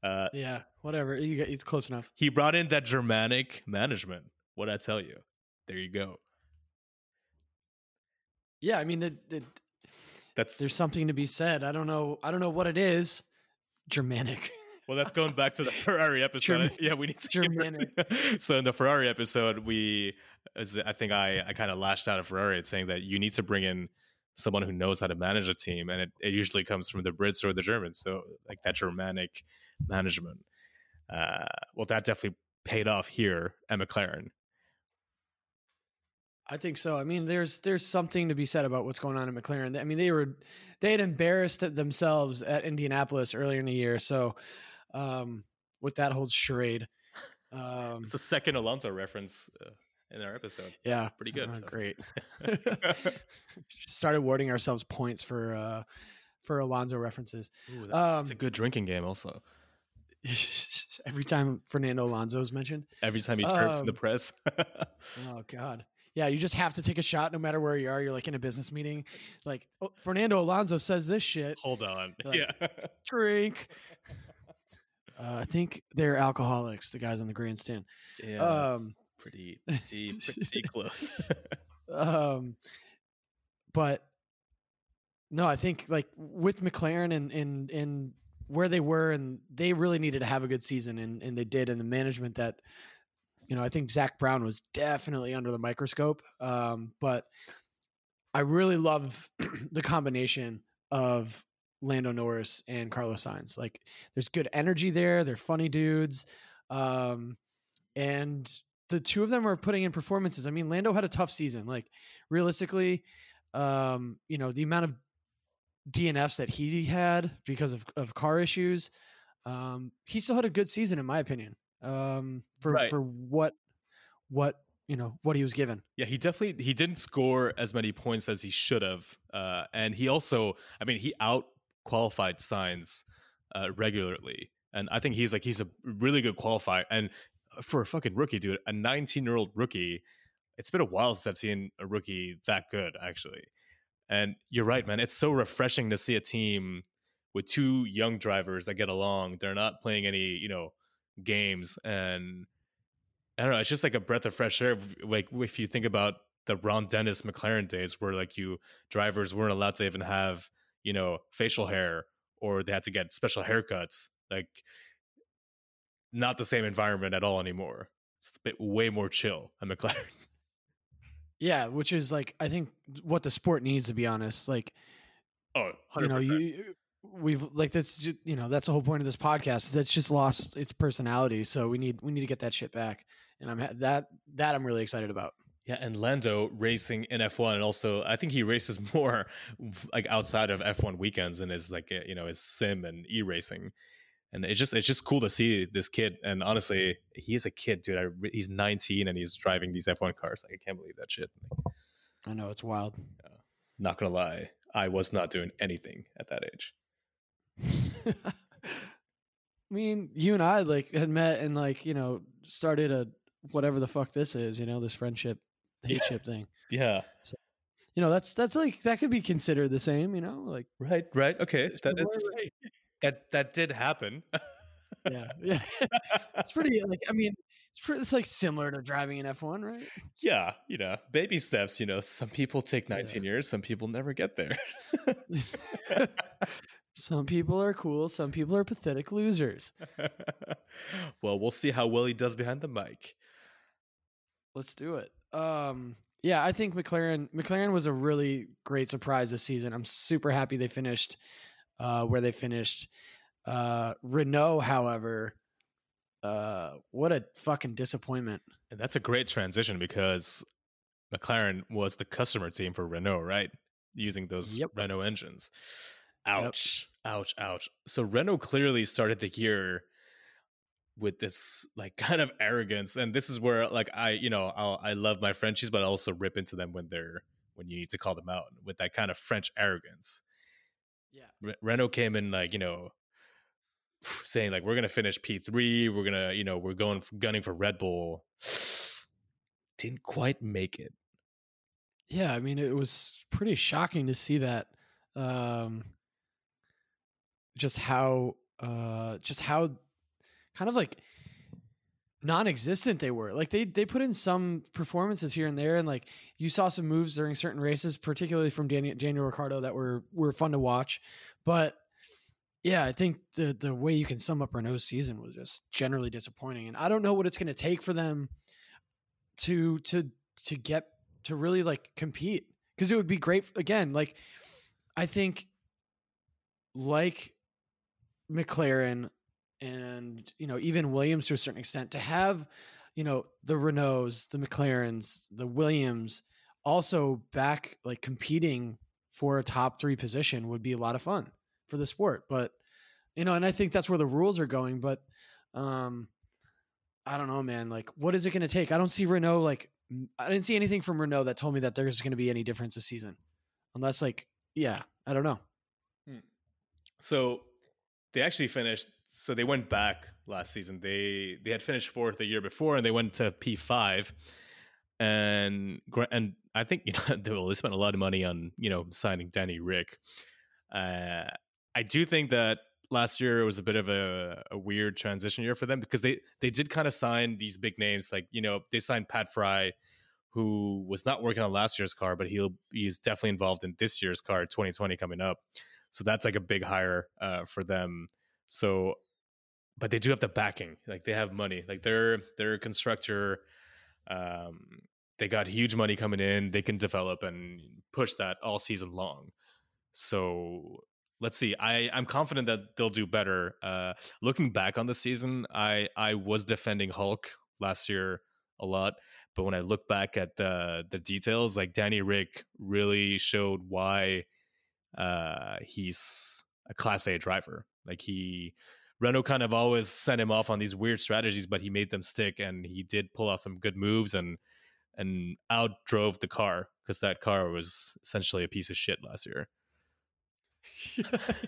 Uh, Yeah, whatever. You get, it's close enough. he brought in that Germanic management. What I tell you? There you go. Yeah, I mean, the, the, That's there's something to be said. I don't know. I don't know what it is. Germanic. Well. That's going back to the Ferrari episode. German- yeah, we need to Germanic. so in the Ferrari episode, we, as I think I, I kind of lashed out at Ferrari at saying that you need to bring in someone who knows how to manage a team, and it, it usually comes from the Brits or the Germans. So like that Germanic management. Uh, well, that definitely paid off here at McLaren. I think so. I mean, there's there's something to be said about what's going on in McLaren. I mean, they were they had embarrassed themselves at Indianapolis earlier in the year. So, um, with that whole charade, um, It's the second Alonso reference uh, in our episode. yeah, Pretty good. uh, so. great. Started awarding ourselves points for uh, for Alonso references. Ooh, that- Um, it's a good drinking game. Also, every time Fernando Alonso is mentioned. every time he chirps in the Um, press. Oh God, Yeah, you just have to take a shot no matter where you are. You're like in a business meeting, like oh, Fernando Alonso says this shit. Hold on. Like- yeah. Drink. Uh, I think they're alcoholics. The guys on the grandstand. yeah. Um, pretty, pretty, pretty close. um, but no, I think like with McLaren and and and where they were, and they really needed to have a good season, and and they did, and the management that, you know, I think Zak Brown was definitely under the microscope. Um, but I really love the combination of Lando Norris and Carlos Sainz. Like, there's good energy there. They're funny dudes, um, and the two of them are putting in performances. I mean, Lando had a tough season. Like, realistically, um, you know, the amount of DNFs that he had because of, of car issues, um, he still had a good season, in my opinion. Um, for Right. for what what you know what he was given. Yeah, he definitely he didn't score as many points as he should have, uh, and he also, I mean, he out qualified Sainz uh, regularly, and I think he's like he's a really good qualifier, and for a fucking rookie, dude, a 19 year old rookie, it's been a while since I've seen a rookie that good, actually. And you're right, man. It's so refreshing to see a team with two young drivers that get along. They're not playing any, you know, games and I don't know. It's just like a breath of fresh air. Like if you think about the Ron Dennis McLaren days, where like you drivers weren't allowed to even have you know facial hair, or they had to get special haircuts. Like not the same environment at all anymore. It's a bit way more chill at McLaren. Yeah, which is like I think what the sport needs to be honest. Like Oh, 100%. you know, you we've like that's you know that's the whole point of this podcast is it's just lost its personality. So we need we need to get that shit back, and I'm that that I'm really excited about. Yeah, and Lando racing in F1, and also I think he races more like outside of F1 weekends and is like you know his sim and e racing, and it's just it's just cool to see this kid. And honestly, he is a kid, dude. I, he's 19 and he's driving these F1 cars. Like I can't believe that shit. I know it's wild. Not gonna lie, I was not doing anything at that age. I mean, you and I like had met and like you know started a whatever the fuck this is, you know, this friendship hate ship thing. Yeah, You know, that's that's like that could be considered the same. You know, like right, right. Okay, that right? that that did happen. yeah, yeah. it's pretty like I mean, it's pretty, it's like similar to driving an F one, right? yeah, you know, baby steps. You know, some people take 19 years, some people never get there. some people are cool, some people are pathetic losers. well, we'll see how well he does behind the mic. Let's do it. Um, yeah, I think McLaren McLaren was a really great surprise this season. I'm super happy they finished uh, where they finished. Uh, Renault, however, uh, what a fucking disappointment. And that's a great transition because McLaren was the customer team for Renault, right? Using those Yep. Renault engines. Ouch. Ouch. Ouch. So Renault clearly started the year with this like kind of arrogance. And this is where like I, you know, I'll, I love my Frenchies, but I also rip into them when they're when you need to call them out with that kind of French arrogance. Yeah. Re- Renault came in like, you know, saying like we're gonna finish P3, we're gonna, you know, we're going gunning for Red Bull. Didn't quite make it. Yeah, I mean, it was pretty shocking to see that. Um, just how, uh, just how, kind of like non-existent they were. Like they they put in some performances here and there, and like you saw some moves during certain races, particularly from Daniel, Daniel that were were fun to watch. But yeah, I think the the way you can sum up Renault's season was just generally disappointing, and I don't know what it's going to take for them to to to get to really like compete because it would be great again like i think like mclaren and you know even williams to a certain extent to have you know the renaults the mclarens the williams also back like competing for a top three position would be a lot of fun for the sport but you know and i think that's where the rules are going but um I don't know, man. Like, what is it going to take? I don't see Renault. Like, I didn't see anything from Renault that told me that there's going to be any difference this season, unless, like, yeah, I don't know. So they actually finished. So they went back last season. They they had finished fourth the year before, and they went to P five. and and I think you know they spent a lot of money on you know signing Danny Ric. Uh, I do think that last year was a bit of a, a weird transition year for them because they they did kind of sign these big names like you know they signed Pat Fry, who was not working on last year's car, but he'll he's definitely involved in this year's car, 2020 coming up. So that's like a big hire uh, for them. So, but they do have the backing, like they have money, like they're they're a constructor. Um, they got huge money coming in. They can develop and push that all season long. So let's see. I I'm confident that they'll do better. Uh, looking back on the season, I I was defending Hulk last year a lot, but when I look back at the the details, like Danny Ric really showed why uh, he's a Class A driver. Like he. Renault kind of always sent him off on these weird strategies, but he made them stick, and he did pull out some good moves and and outdrove the car because that car was essentially a piece of shit last year.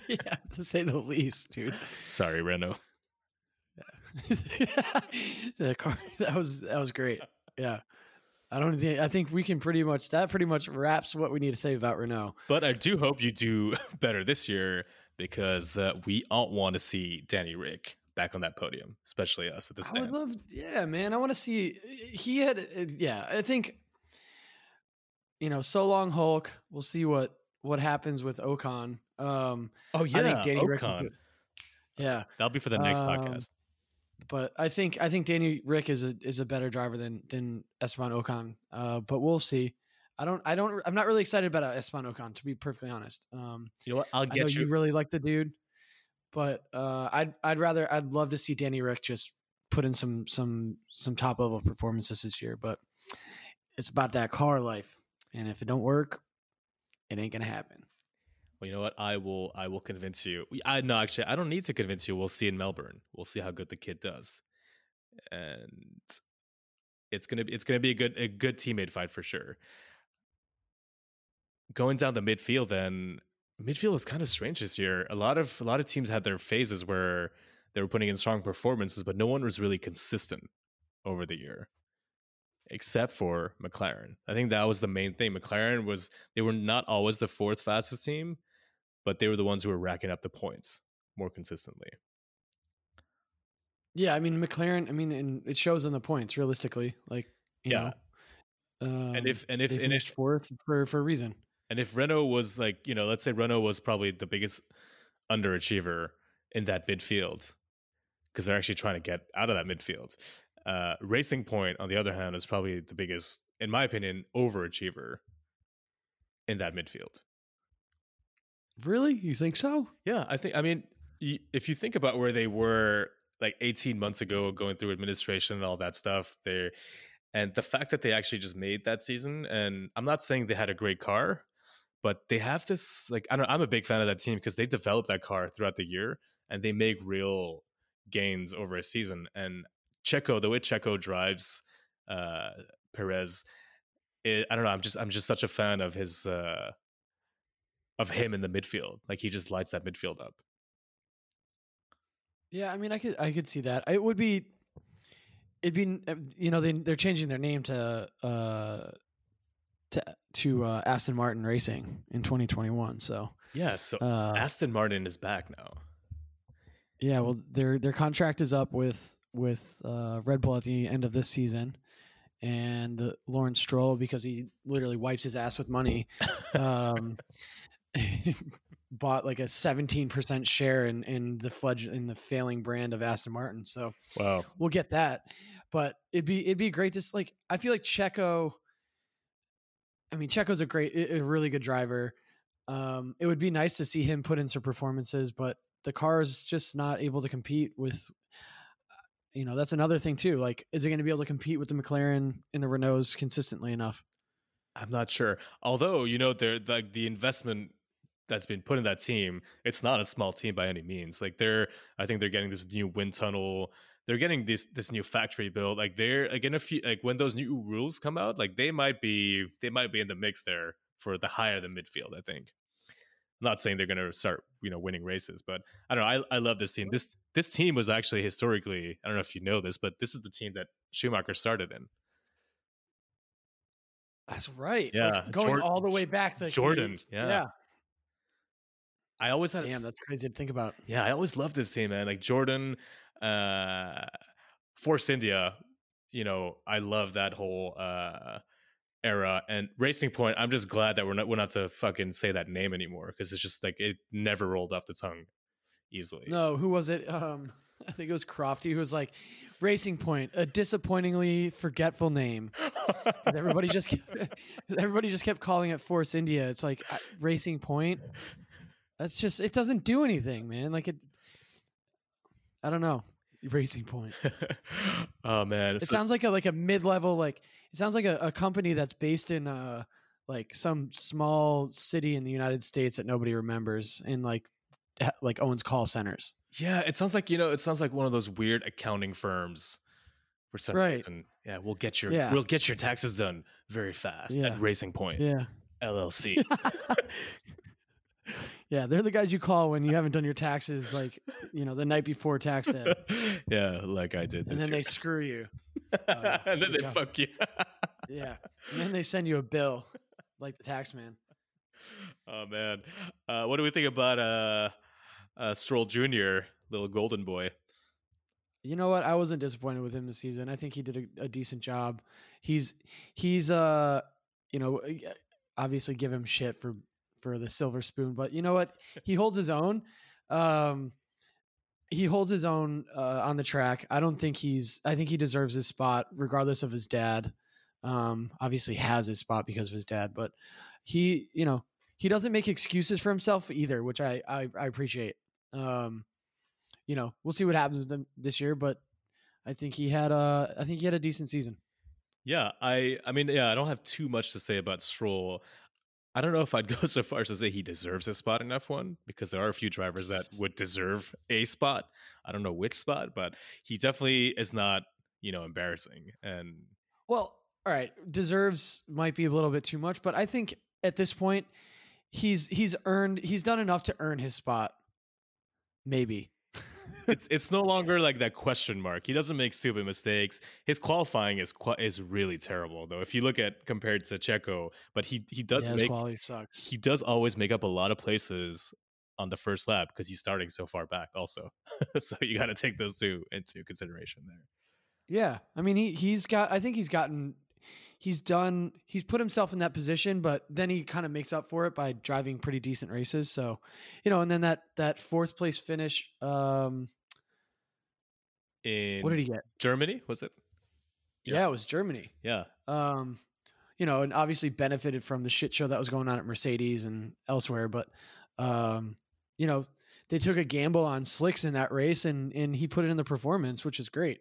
yeah, to say the least, dude. Sorry, Renault. Yeah. the car that was that was great. Yeah. I don't think I think we can pretty much that pretty much wraps what we need to say about Renault. But I do hope you do better this year because uh, we all want to see Danny Ric back on that podium, especially us at stand. I would love, yeah, man. I want to see. He had, uh, yeah. I think, you know, so long Hulk. We'll see what what happens with Ocon. Um, oh yeah, I think Danny Ocon. Rick, yeah, that'll be for the next Um, podcast. but I think I think Danny Ric is a is a better driver than than Esteban Ocon. Uh, but we'll see. I don't I don't I'm not really excited about uh, Esteban Ocon to be perfectly honest. Um, You know what? I'll I know get you you. really like the dude, but uh, I'd I'd rather I'd love to see Danny Ric just put in some some some top level performances this year. But it's about that car life, and if it don't work, it ain't gonna happen. Well, you know what? I will. I will convince you. I no, actually, I don't need to convince you. We'll see in Melbourne. We'll see how good the kid does, and it's gonna be it's gonna be a good a good teammate fight for sure. Going down the midfield, then midfield is kind of strange this year. A lot of a lot of teams had their phases where they were putting in strong performances, but no one was really consistent over the year, except for McLaren. I think that was the main thing. McLaren was they were not always the fourth fastest team, but they were the ones who were racking up the points more consistently. Yeah, I mean McLaren. I mean, and it shows in the points. Realistically, like you Yeah. know, um, and if and if finished fourth for for a reason. And if Renault was like you know, let's say Renault was probably the biggest underachiever in that midfield because they're actually trying to get out of that midfield. Uh, Racing Point, on the other hand, is probably the biggest, in my opinion, overachiever in that midfield. Really, you think so? Yeah, I think. I mean, y- if you think about where they were like 18 months ago, going through administration and all that stuff, there, and the fact that they actually just made that season, and I'm not saying they had a great car, but they have this like I don't. I'm a big fan of that team because they develop that car throughout the year and they make real gains over a season. And Checo, the way Checo drives uh, Perez, it, I don't know. I'm just I'm just such a fan of his. Uh, of him in the midfield. Like he just lights that midfield up. Yeah, I mean, I could I could see that. It would be, it'd be uh, you know they they're changing their name to uh to to uh, Aston Martin Racing in 2021. So Yeah, so uh, Aston Martin is back now. yeah, well their their contract is up with with uh, Red Bull at the end of this season, and uh, Lawrence Stroll because he literally wipes his ass with money. Um, bought like a 17% share in in the fledge in the failing brand of Aston Martin. So Wow. we'll get that. But it'd be it'd be great to like I feel like Checo. I mean, Checo's a great, a really good driver. Um, it would be nice to see him put in some performances, but the car is just not able to compete with. You know, that's another thing too. Like, is it going to be able to compete with the McLaren and the Renaults consistently enough? I'm not sure. Although, you know, they're like the investment that's been put in that team, it's not a small team by any means. Like they're I think they're getting this new wind tunnel. They're getting this this new factory built. Like they're like in a few like when those new rules come out, like they might be they might be in the mix there for the higher the midfield, I think. I'm not saying they're gonna start, you know, winning races, but I don't know. I, I love this team. This this team was actually historically, I don't know if you know this, but this is the team that Schumacher started in. That's right. Yeah, Like, going Jor- all the way back to Jordan, yeah. yeah. I always had a Damn, s- that's crazy to think about. Yeah, I always loved this team, man. Like Jordan, uh, Force India. You know, I love that whole uh era. And Racing Point. I'm just glad that we're not we're not to fucking say that name anymore because it's just like it never rolled off the tongue easily. No, who was it? Um, I think it was Crofty who was like, Racing Point, a disappointingly forgetful name. everybody just kept, everybody just kept calling it Force India. It's like Racing Point. That's just it doesn't do anything, man. Like it. I don't know. Racing Point. oh man, It So- sounds like a like a mid level like it sounds like a, a company that's based in uh like some small city in the United States that nobody remembers and like like owns call centers. yeah, it sounds like you know, it sounds like one of those weird accounting firms for some Right. reason. Yeah, we'll get your Yeah. we'll get your taxes done very fast Yeah. at Racing Point Yeah. LLC. Yeah, they're the guys you call when you haven't done your taxes like, you know, the night before tax day. yeah, like I did. And then they screw you. yeah, and then they job. fuck you. Yeah. And then they send you a bill like the tax man. oh man, uh, what do we think about uh, uh, Stroll Jr., little golden boy? You know what? I wasn't disappointed with him this season. I think he did a, a decent job. He's he's uh you know obviously give him shit for for the silver spoon, but you know what? He holds his own. Um he holds his own uh, on the track. I don't think he's I think he deserves his spot regardless of his dad. Um obviously has his spot because of his dad, but he, you know, he doesn't make excuses for himself either, which I I, I appreciate. Um you know, we'll see what happens with him this year, but I think he had a I think he had a decent season. Yeah, I I mean, yeah, I don't have too much to say about Stroll. I don't know if I'd go so far as to say he deserves a spot in F1 because there are a few drivers that would deserve a spot. I don't know which spot, but he definitely is not, you know, embarrassing. And Well, all right, deserves might be a little bit too much, but I think at this point he's he's earned he's done enough to earn his spot. Maybe. It's it's no longer like that question mark. He doesn't make stupid mistakes. His qualifying is is really terrible though. If you look at compared to Checo, but he he does yeah, make quality sucks. he does always make up a lot of places on the first lap because he's starting so far back also. so you got to take those two into consideration there. Yeah, I mean he he's got I think he's gotten he's done he's put himself in that position, but then he kind of makes up for it by driving pretty decent races. So, you know, and then that that fourth place finish. Um, In what did he get? Germany was it? Yeah. Yeah, it was Germany. Yeah. um, you know, and obviously benefited from the shit show that was going on at Mercedes and elsewhere. But, um, you know, they took a gamble on Slicks in that race, and and he put it in the performance, which is great.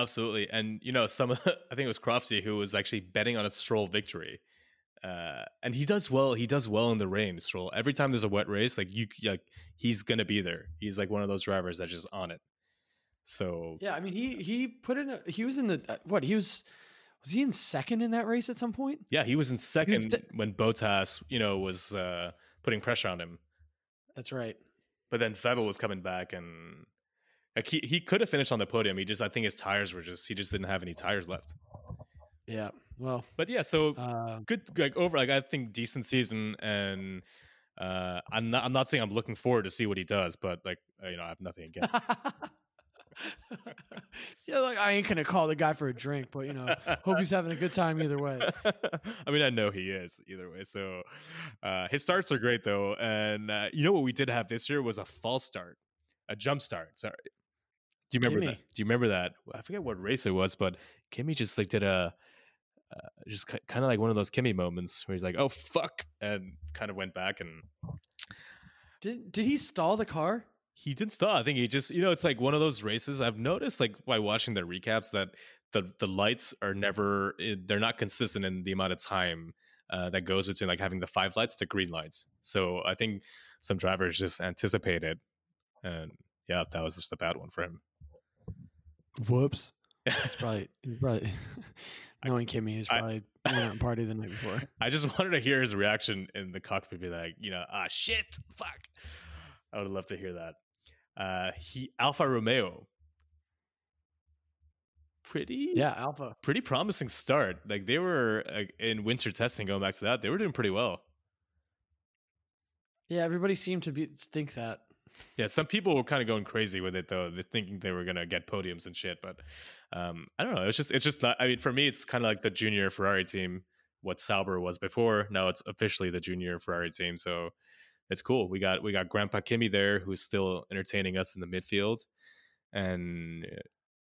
Absolutely. And you know, some I think it was Crofty who was actually betting on a Stroll victory. Uh, and he does well. He does well in the rain. Stroll. Every time there's a wet race, like you, like he's gonna be there. He's like one of those drivers that's just on it. So Yeah, I mean, he he put in a, he was in the uh, what he was was he in second in that race at some point? yeah, he was in second t- when Bottas, you know, was uh, putting pressure on him. That's right. But then Vettel was coming back, and like he, he could have finished on the podium. He just, I think his tires were just, he just didn't have any tires left. Yeah. Well, But yeah, so uh, good like over like I think decent season and uh I'm not I'm not saying I'm looking forward to see what he does, but like uh, you know, I have nothing against. yeah, like I ain't gonna call the guy for a drink, but you know, hope he's having a good time either way. I mean, I know he is either way. So uh his starts are great though. And uh, you know what we did have this year was a false start. A jump start, sorry. Do you remember Kimi. that? Do you remember that? I forget what race it was, but Kimi just like did a uh, just kind of like one of those Kimi moments where he's like, "Oh fuck," and kind of went back and Did did he stall the car? he didn't stop. I think he just, you know, it's like one of those races. I've noticed, like by watching the recaps, that the the lights are never, eh, they're not consistent in the amount of time uh, that goes between like having the five lights to green lights. So I think some drivers just anticipated, and yeah, that was just a bad one for him. Whoops. It's probably he's probably knowing Kimi is I- probably went out and party the night before. I just wanted to hear his reaction in the cockpit, be like, you know, ah, shit, fuck. I would love to hear that. Uh, he Alfa Romeo pretty Yeah, Alfa. pretty promising start. Like they were uh, in winter testing. Going back to that, they were doing pretty well. Yeah, everybody seemed to be think that. Yeah, some people were kind of going crazy with it though. They're thinking they were gonna get podiums and shit. But um, I don't know. It's just it's just not. I mean, for me, it's kind of like the junior Ferrari team. What Sauber was before. Now it's officially the junior Ferrari team. So it's cool. We got we got Grandpa Kimi there, who's still entertaining us in the midfield, and uh,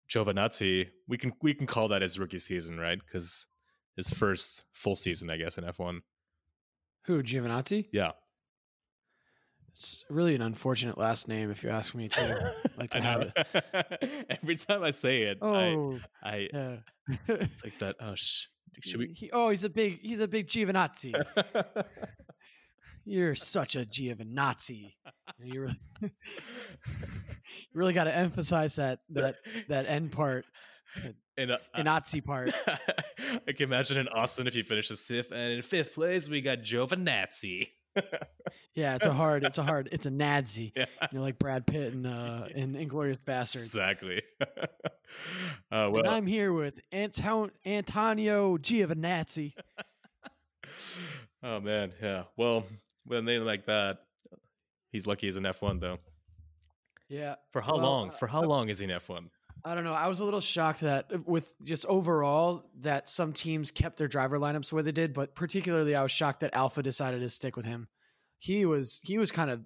Giovinazzi. We can we can call that his rookie season, right? Because his first full season, I guess, in F one. Who, Giovinazzi? Yeah, It's really an unfortunate last name, if you ask me to. like to I have it. Every time I say it, Oh, I yeah. it's like that. Oh, sh- should we? He- oh, he's a big he's a big Giovinazzi. You're such a Giovinazzi. You really, you really got to emphasize that that that end part, in, uh, the Nazi part. I can imagine in Austin if you finish this fifth, and in fifth place we got Giovinazzi. Yeah, it's a hard, it's a hard, it's a Nazi. yeah, You're like Brad Pitt and uh, in Inglourious Basterds. exactly. uh, and well, I'm here with Anton- Antonio Giovinazzi. oh man, yeah. Well, with a name like that, he's lucky he's an F one though. Yeah, For how Well, long? uh, For how long is he in F one? I don't know. I was a little shocked that uh, with just overall that some teams kept their driver lineups where they did, but particularly I was shocked that Alfa decided to stick with him. He was he was kind of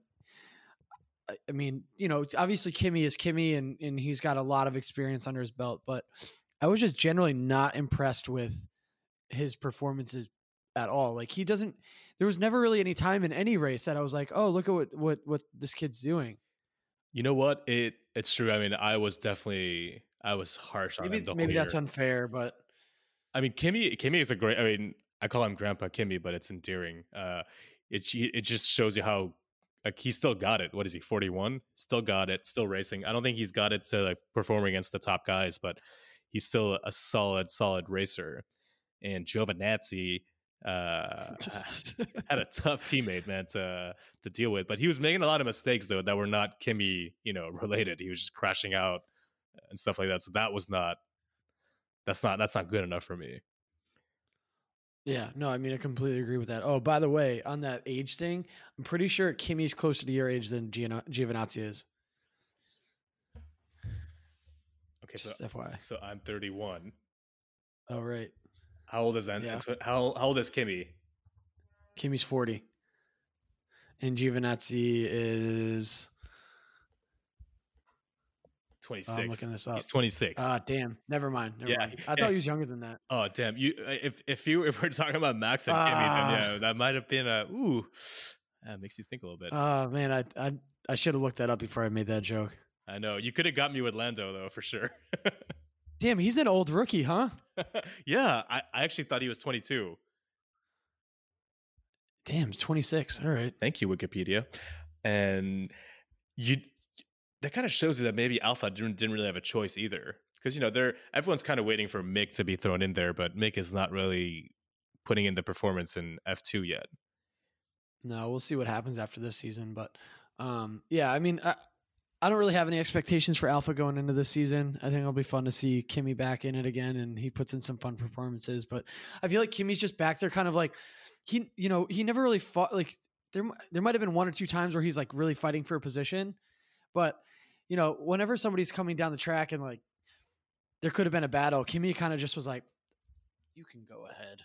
I- mean, you know, obviously Kimi is Kimi and and he's got a lot of experience under his belt, but I was just generally not impressed with his performances at all. Like he doesn't there was never really any time in any race that I was like, "Oh, look at what what what this kid's doing." You know what? It it's true. I mean, I was definitely I was harsh on Maybe him the maybe that's year. unfair, but I mean, Kimi Kimi is a great. I mean, I call him Grandpa Kimi, but it's endearing. Uh, it it just shows you how like he still got it. What is he? Forty one. Still got it. Still racing. I don't think he's got it to like perform against the top guys, but he's still a solid solid racer. And Giovinazzi uh, had a tough teammate, man, to to deal with. But he was making a lot of mistakes though that were not Kimi, you know, related. He was just crashing out and stuff like that. So that was not. That's not that's not good enough for me. Yeah, no, I mean I completely agree with that. Oh, by the way, on that age thing, I'm pretty sure Kimi's closer to your age than Giovinazzi is. Okay, Just so FYI. so I'm 31. Oh, right. How old is that? Yeah. How how old is Kimi? Kimi's 40. And Giovinazzi is. 26. Oh, I'm looking this up. He's 26. Ah, damn. Never mind. Never Yeah, mind. I yeah. thought he was younger than that. oh damn! You uh, if if you if we're talking about Max and Kimi, Ah. then yeah, that might have been a ooh. That makes you think a little bit. Oh, man. I, I, I should have looked that up before I made that joke. I know you could have got me with Lando though for sure. Damn, he's an old rookie, huh? yeah, I, I actually thought he was 22. Damn, 26. All right. Thank you, Wikipedia. And you that kind of shows you that maybe Alfa didn't, didn't really have a choice either. Because you know, they're everyone's kind of waiting for Mick to be thrown in there, but Mick is not really putting in the performance in F2 yet. No, we'll see what happens after this season. But um, yeah, I mean, I, I don't really have any expectations for Alfa going into this season. I think it'll be fun to see Kimi back in it again, and he puts in some fun performances. But I feel like Kimi's just back there, kind of like he, you know, he never really fought. Like there, there might have been one or two times where he's like really fighting for a position, but you know, whenever somebody's coming down the track and like there could have been a battle, Kimi kind of just was like, "You can go ahead."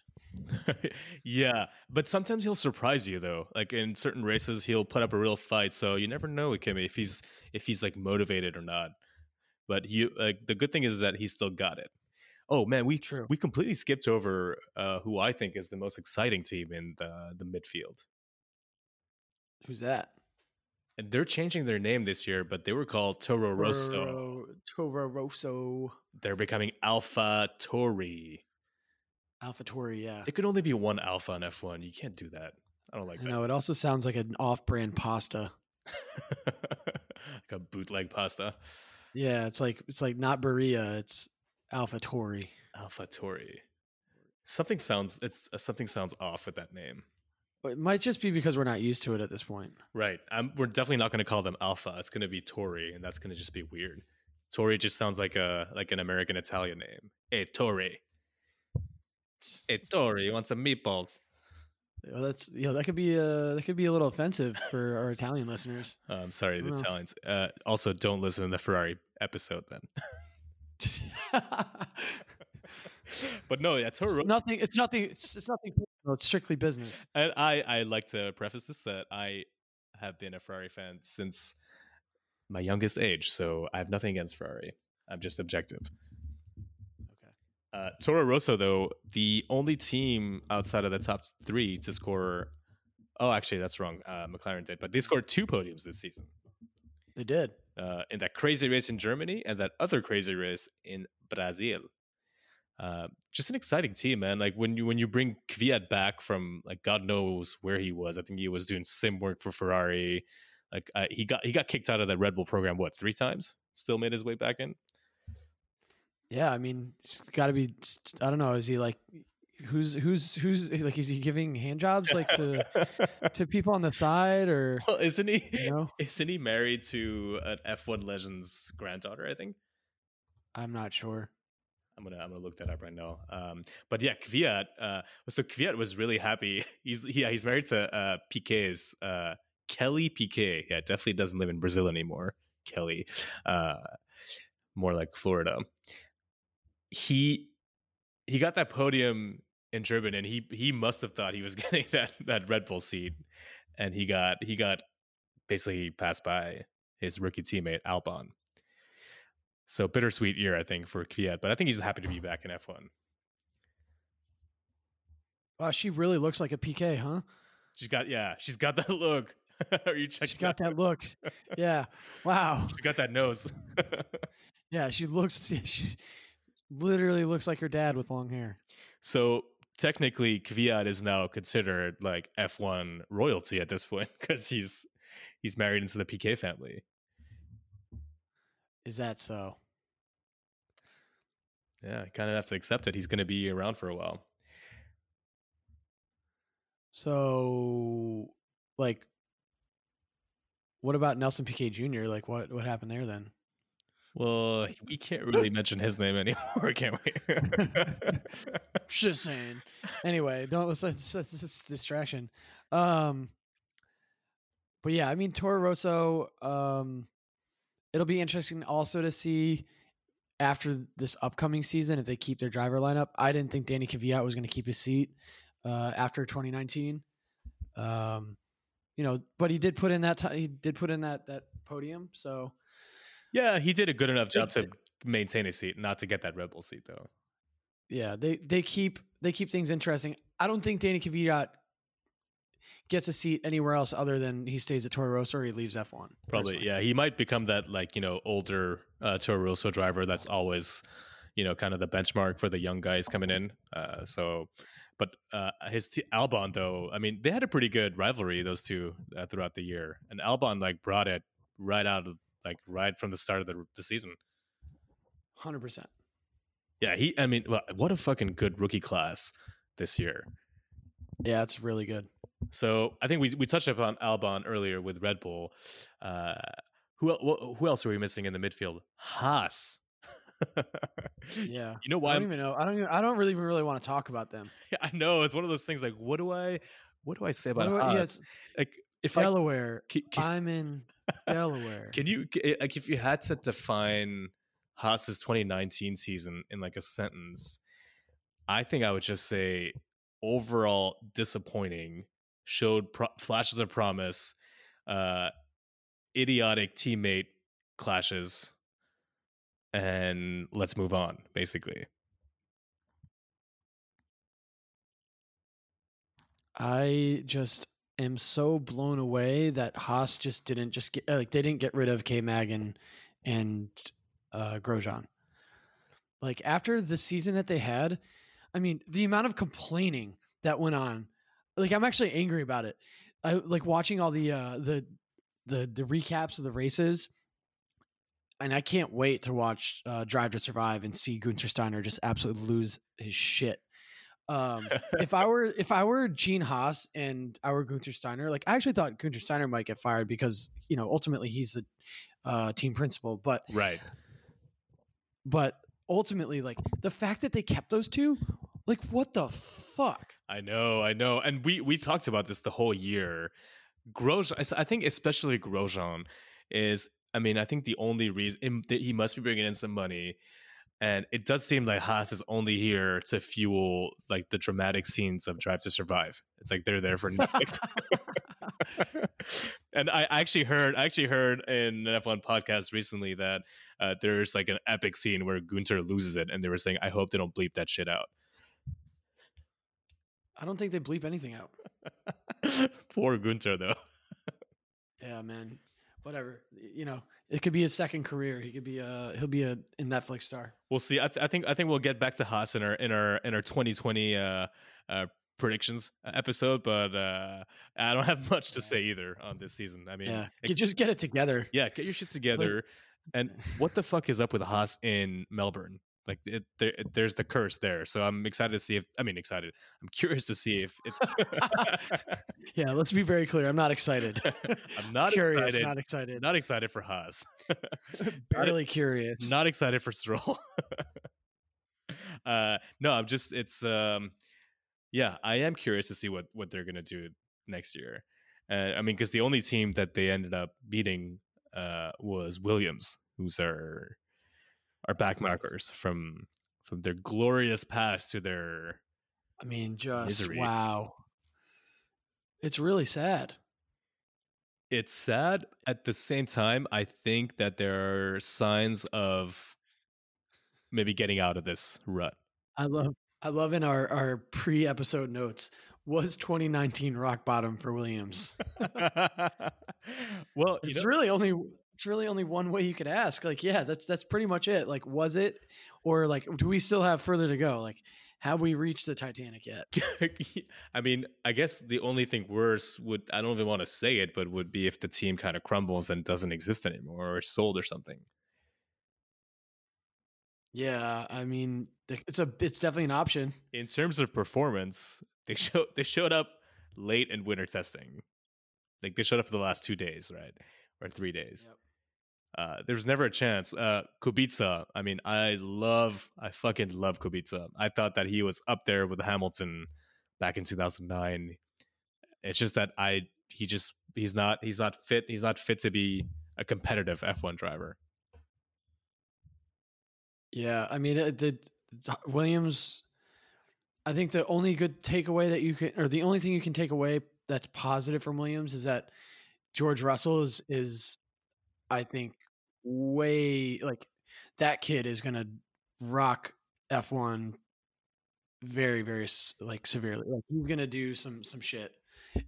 yeah, but sometimes he'll surprise you though. Like in certain races, he'll put up a real fight, so you never know with Kimi if he's if he's like motivated or not. But you like the good thing is that he still got it. Oh man, we True. we completely skipped over uh, who I think is the most exciting team in the the midfield. Who's that? And they're changing their name this year, but they were called Toro Rosso. Toro, Toro Rosso. They're becoming Alpha Tori. AlphaTauri, yeah. It could only be one Alpha in F1. You can't do that. I don't like I that. know it also sounds like an off-brand pasta. like a bootleg pasta. Yeah, it's like it's like not Barilla, it's AlphaTauri. Alpha Tori. Something sounds it's uh, something sounds off with that name. But it might just be because we're not used to it at this point. Right. I'm, we're definitely not going to call them Alpha. It's going to be Tori, and that's going to just be weird. Tori just sounds like a like an American Italian name. Hey Tori. Hey Tori, you want some meatballs? Well, that's you know that could be a that could be a little offensive for our Italian listeners. I'm Um, sorry, the Oh. Italians. Uh, also, don't listen to the Ferrari episode then. but no, yeah, Toro. nothing. It's nothing. It's, it's nothing. personal, It's strictly business. And I, I like to preface this that I have been a Ferrari fan since my youngest age, so I have nothing against Ferrari. I'm just objective. Uh, Toro Rosso, though, the only team outside of the top three to score. Oh, actually, that's wrong. Uh, McLaren did, but they scored two podiums this season. They did. Uh, in that crazy race in Germany and that other crazy race in Brazil. Uh, just an exciting team, man. Like when you when you bring Kvyat back from like God knows where he was. I think he was doing sim work for Ferrari. Like uh, he got he got kicked out of that Red Bull program what three times. Still made his way back in. Yeah, I mean, it's got to be. I don't know. Is he like, who's who's who's like? Is he giving hand jobs like to to people on the side or well, isn't he? you know? Isn't he married to an F1 legend's granddaughter? I think. I'm not sure. I'm gonna I'm gonna look that up right now. Um, but yeah, Kvyat. Uh, so Kvyat was really happy. He's yeah he's married to uh, Piquet's uh, Kelly Piquet. Yeah, definitely doesn't live in Brazil anymore. Kelly, uh, more like Florida. He he got that podium in German, and he he must have thought he was getting that that Red Bull seat, and he got he got basically passed by his rookie teammate Albon. So bittersweet year, I think, for Kvyat, but I think he's happy to be back in F1. Wow, she really looks like a Piquet, huh? She's got yeah, she's got that look. Are you checking? She got that? that look. Yeah. Wow. She got that nose. Yeah, she looks. She literally looks like her dad with long hair. so technically, Kvyat is now considered like F1 royalty at this point because he's he's married into the Piquet family. Is that so? Yeah, I kind of have to accept it. He's going to be around for a while. So, like, what about Nelson Piquet Jr.? Like, what what happened there then? Well, we can't really mention his name anymore, can we? Just saying. Anyway, don't let's let's, let's distraction. Um, but yeah, I mean Toro Rosso. Um, it'll be interesting also to see after this upcoming season if they keep their driver lineup. I didn't think Danny Kvyat was going to keep his seat uh, after 2019. Um, you know, but he did put in that ti he did put in that that podium. So yeah, he did a good enough job They- to maintain a seat, not to get that Red Bull seat though. yeah, they they keep they keep things interesting. I don't think Danny Kvyat gets a seat anywhere else other than he stays at Toro Rosso or he leaves F1. Probably, yeah. He might become that like you know older uh, Toro Rosso driver that's always you know kind of the benchmark for the young guys coming in. Uh, so, but uh, his t- Albon though, I mean, they had a pretty good rivalry those two uh, throughout the year, and Albon like brought it right out of like right from the start of the, the season. Hundred percent. Yeah, he. I mean, well, what a fucking good rookie class this year. Yeah, it's really good. So I think we we touched upon Albon earlier with Red Bull. Uh, who who else are we missing in the midfield? Haas. Yeah. You know why? I don't I'm, even know. I don't even I don't really really want to talk about them. Yeah, I know it's one of those things. Like, what do I what do I say about do I- Haas? yeah, like, if I Delaware. can, I'm in Delaware. can you like if you had to define Haas's 2019 season in like a sentence, I think I would just say overall disappointing. Showed pro- flashes of promise, uh, idiotic teammate clashes, and let's move on. Basically, I just am so blown away that Haas just didn't just get like they didn't get rid of K Mag and and uh, Grosjean. Like after the season that they had, I mean the amount of complaining that went on. Like I'm actually angry about it. I like watching all the uh, the the the recaps of the races, and I can't wait to watch uh, Drive to Survive and see Gunter Steiner just absolutely lose his shit. Um, if I were if I were Gene Haas and I were Gunter Steiner, like I actually thought Gunter Steiner might get fired because you know ultimately he's the uh, team principal, but right? but ultimately, like the fact that they kept those two, like what the fuck? I know, I know, and we we talked about this the whole year. Grosjean, I think especially Grosjean is. I mean, I think the only reason he must be bringing in some money, and it does seem like Haas is only here to fuel like the dramatic scenes of Drive to Survive. It's like they're there for Netflix. and I actually heard, I actually heard in an F1 podcast recently that uh, there's like an epic scene where Gunter loses it, and they were saying, "I hope they don't bleep that shit out." I don't think they bleep anything out. Poor Gunter, though. yeah, man. Whatever. You know, it could be his second career. He could be a he'll be a, a Netflix star. We'll see. I, th- I, think I think we'll get back to Haas in our in our in our 2020 uh, uh, predictions episode, but uh, I don't have much to say either on this season. I mean, yeah, it, just get it together. Yeah, get your shit together. Like, and what the fuck is up with Haas in Melbourne? Like it, there, there's the curse there. So I'm excited to see if I mean excited. I'm curious to see if it's. yeah, let's be very clear. I'm not excited. I'm not curious. Excited, not excited. Not excited for Haas. Barely not, curious. Not excited for Stroll. uh, no, I'm just it's um, yeah, I am curious to see what what they're gonna do next year. Uh, I mean, because the only team that they ended up beating uh, was Williams, who's our our backmarkers from from their glorious past to their I mean just misery. wow. It's really sad. It's sad at the same time I think that there are signs of maybe getting out of this rut. I love I love in our our pre-episode notes was 2019 rock bottom for Williams. well, it's know, really only it's really only one way you could ask. Like, yeah, that's that's pretty much it. Like, was it, or like, do we still have further to go? Like, have we reached the Titanic yet? I mean, I guess the only thing worse would I don't even want to say it, but would be if the team kind of crumbles and doesn't exist anymore or sold or something. Yeah, I mean, it's a it's definitely an option. In terms of performance, they showed they showed up late in winter testing. Like they showed up for the last two days, right? Or three days. Yep. Uh, there's never a chance. Uh, Kubica, I mean, I love, I fucking love Kubica. I thought that he was up there with Hamilton back in 2009. It's just that I, he just, he's not, he's not fit. He's not fit to be a competitive F1 driver. Yeah, I mean, it, the Williams. I think the only good takeaway that you can, or the only thing you can take away that's positive from Williams is that George Russell is is I think way like that kid is going to rock F1 very very like severely. Like he's going to do some some shit.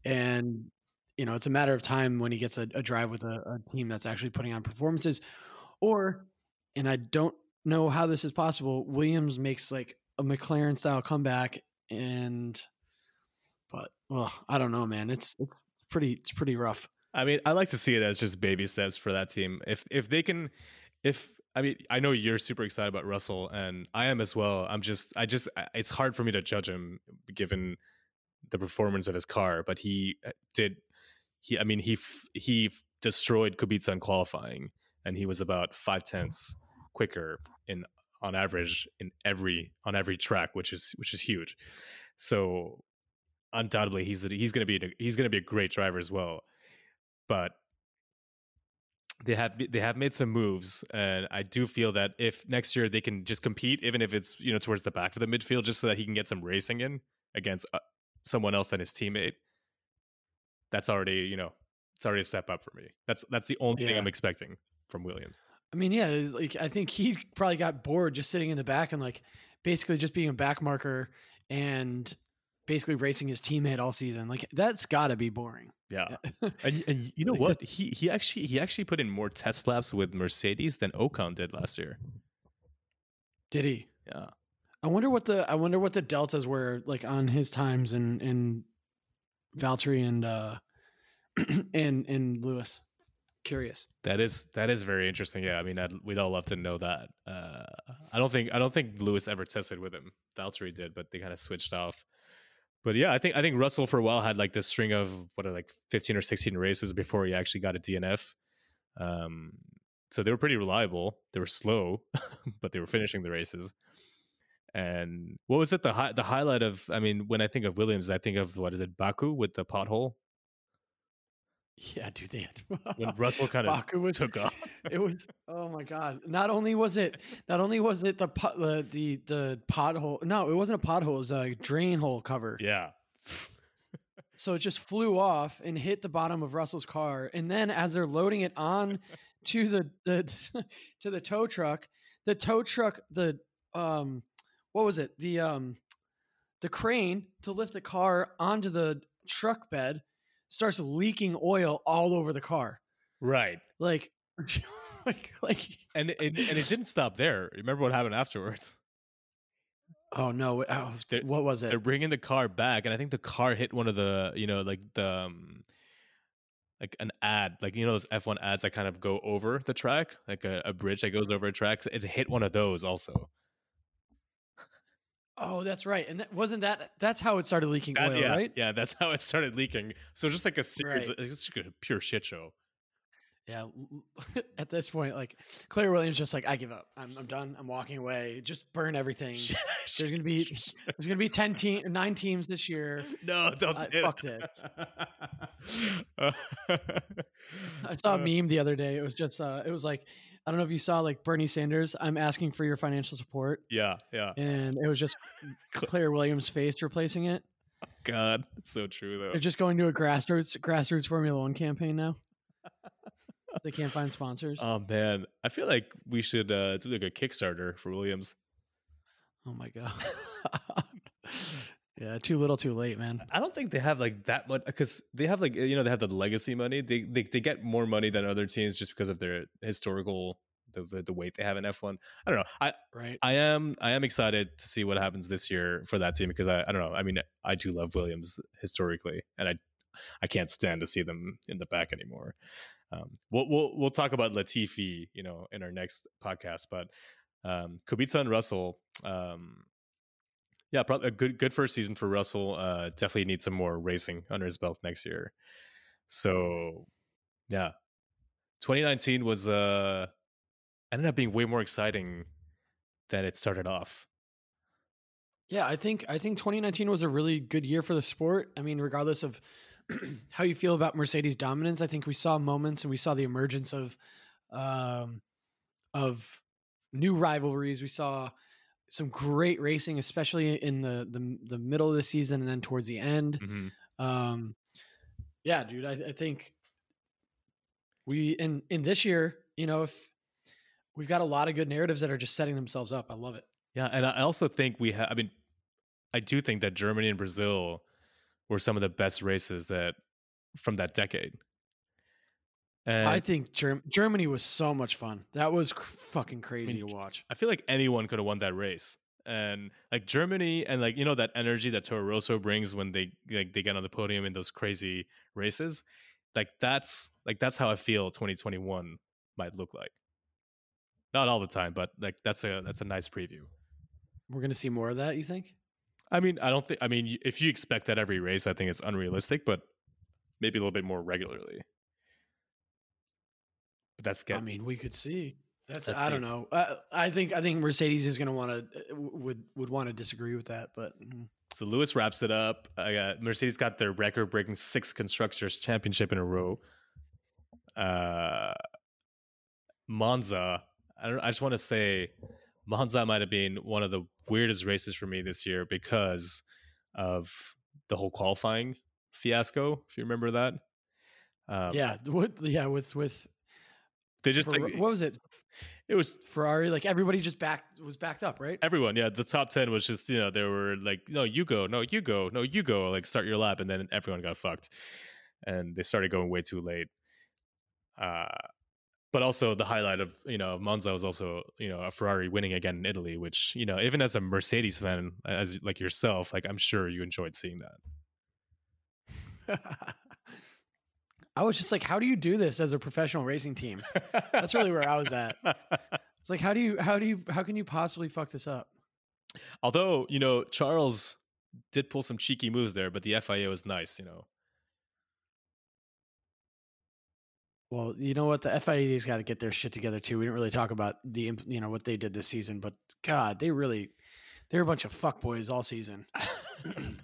And you know, it's a matter of time when he gets a, a drive with a, a team that's actually putting on performances or and I don't know how this is possible. Williams makes like a McLaren style comeback and but well, I don't know, man. It's it's pretty it's pretty rough. I mean, I like to see it as just baby steps for that team. If if they can, if I mean, I know you're super excited about Russell, and I am as well. I'm just, I just, it's hard for me to judge him given the performance of his car, but he uh, did. He, I mean, he he destroyed Kubica in qualifying, and he was about five tenths quicker in on average in every on every track, which is which is huge. So undoubtedly, he's he's going to be he's going to be a great driver as well but they have they have made some moves, and I do feel that if next year they can just compete, even if it's you know towards the back of the midfield, just so that he can get some racing in against uh, someone else than his teammate, that's already you know it's already a step up for me. That's that's the only yeah. thing I'm expecting from Williams. I mean, yeah, like I think he probably got bored just sitting in the back and like basically just being a back marker and basically racing his teammate all season. Like that's got to be boring. Yeah, and and you know what? He he actually he actually put in more test laps with Mercedes than Ocon did last year. Did he? Yeah. I wonder what the I wonder what the deltas were like on his times and and Valtteri and uh and and Lewis. Curious. That is that is very interesting. Yeah, I mean, I'd, we'd all love to know that. Uh, I don't think I don't think Lewis ever tested with him. Valtteri did, but they kind of switched off but yeah, I think I think Russell for a while had like this string of what are like fifteen or sixteen races before he actually got a DNF. Um, so they were pretty reliable. They were slow, but they were finishing the races. And what was it? The hi- the highlight of I mean, when I think of Williams, I think of what is it, Baku with the pothole Yeah, dude, they had when Russell kind of was took off. it was oh my god. Not only was it not only was it the pot the the, the pothole no it wasn't a pothole it was a drain hole cover. Yeah, so it just flew off and hit the bottom of russell's car and then as they're loading it on to the the to the tow truck the tow truck the um what was it? The um the crane to lift the car onto the truck bed starts leaking oil all over the car right. like like like And it, and it didn't stop there. Remember what happened afterwards? Oh no! Oh, They're- what was it? They're bringing the car back, and I think the car hit one of the, you know, like the, um, like an ad, like you know those F one ads that kind of go over the track, like a, a bridge that goes over a track. It hit one of those also. Oh, that's right. And that, wasn't that? That's how it started leaking That- oil, yeah, right? yeah, that's how it started leaking. So just like a series, Right. it's just a pure shit show. Yeah. At this point, like Claire Williams, just like I give up. I'm, I'm done. I'm walking away. Just burn everything. There's gonna be there's gonna be ten team, nine teams this year. no, don't fuck this. I saw a uh, meme the other day. It was just uh, it was like I don't know if you saw like Bernie Sanders. I'm asking for your financial support, Yeah, yeah. and it was just Claire Williams' face replacing it. God, it's so true though. They're just going to a grassroots grassroots Formula One campaign now. They can't find sponsors. Oh man, I feel like we should uh, do like a Kickstarter for Williams. oh my god. yeah, too little, too late, man. I don't think they have like that much because they have like you know they have the legacy money. They they they get more money than other teams just because of their historical the the, the weight they have in F one. I don't know. I Right. I am I am excited to see what happens this year for that team because I I don't know. I mean I do love Williams historically, and I I can't stand to see them in the back anymore. Um, we'll we'll we'll talk about Latifi, you know, in our next podcast. But um, Kubica and Russell, um, yeah, probably a good good first season for Russell. Uh, definitely needs some more racing under his belt next year. So, yeah, 2019 was uh ended up being way more exciting than it started off. Yeah, I think I think 2019 was a really good year for the sport. I mean, regardless of how you feel about Mercedes dominance, I think we saw moments and we saw the emergence of um, of new rivalries. We saw some great racing, especially in the the, the middle of the season and then towards the end. Mhm. Um, yeah, dude, I, I think we in in this year, you know, if we've got a lot of good narratives that are just setting themselves up. I love it. Yeah, and I also think we have. I mean, I do think that Germany and Brazil were some of the best races that from that decade. And I think Germ- Germany was so much fun. That was cr- fucking crazy to watch. I feel like anyone could have won that race. And like Germany and like you know that energy that Toro Rosso brings when they like they get on the podium in those crazy races, like that's like that's how I feel 2021 might look like. Not all the time, but like that's a that's a nice preview. We're gonna see more of that. You think? I mean, I don't think. I mean, if you expect that every race, I think it's unrealistic. But maybe a little bit more regularly. But that's good. I mean, we could see. That's Let's I see. don't know. Uh, I think I think Mercedes is gonna want to would would want to disagree with that, but mm, so Lewis wraps it up. I got Mercedes got their record-breaking sixth constructors championship in a row. Uh, Monza. I don't. I just want to say, Monza might have been one of the weirdest races for me this year because of the whole qualifying fiasco. If you remember that. Um, yeah, what, yeah, with with they just Fer- like, what was it? it was Ferrari, like everybody just backed was backed up, right? everyone yeah the top 10 was just you know they were like no you go no you go no you go like start your lap and then everyone got fucked and they started going way too late uh but also the highlight of you know monza was also you know a ferrari winning again in italy which you know even as a mercedes fan as like yourself like i'm sure you enjoyed seeing that I was just like, how do you do this as a professional racing team? That's really where I was at. It's like, how do you, how do you, how can you possibly fuck this up? although you know charles did pull some cheeky moves there but the fia was nice you know Well, you know what? The FIA's got to get their shit together too. We didn't really talk about the you know what they did this season, but God, they really they're a bunch of fuckboys all season.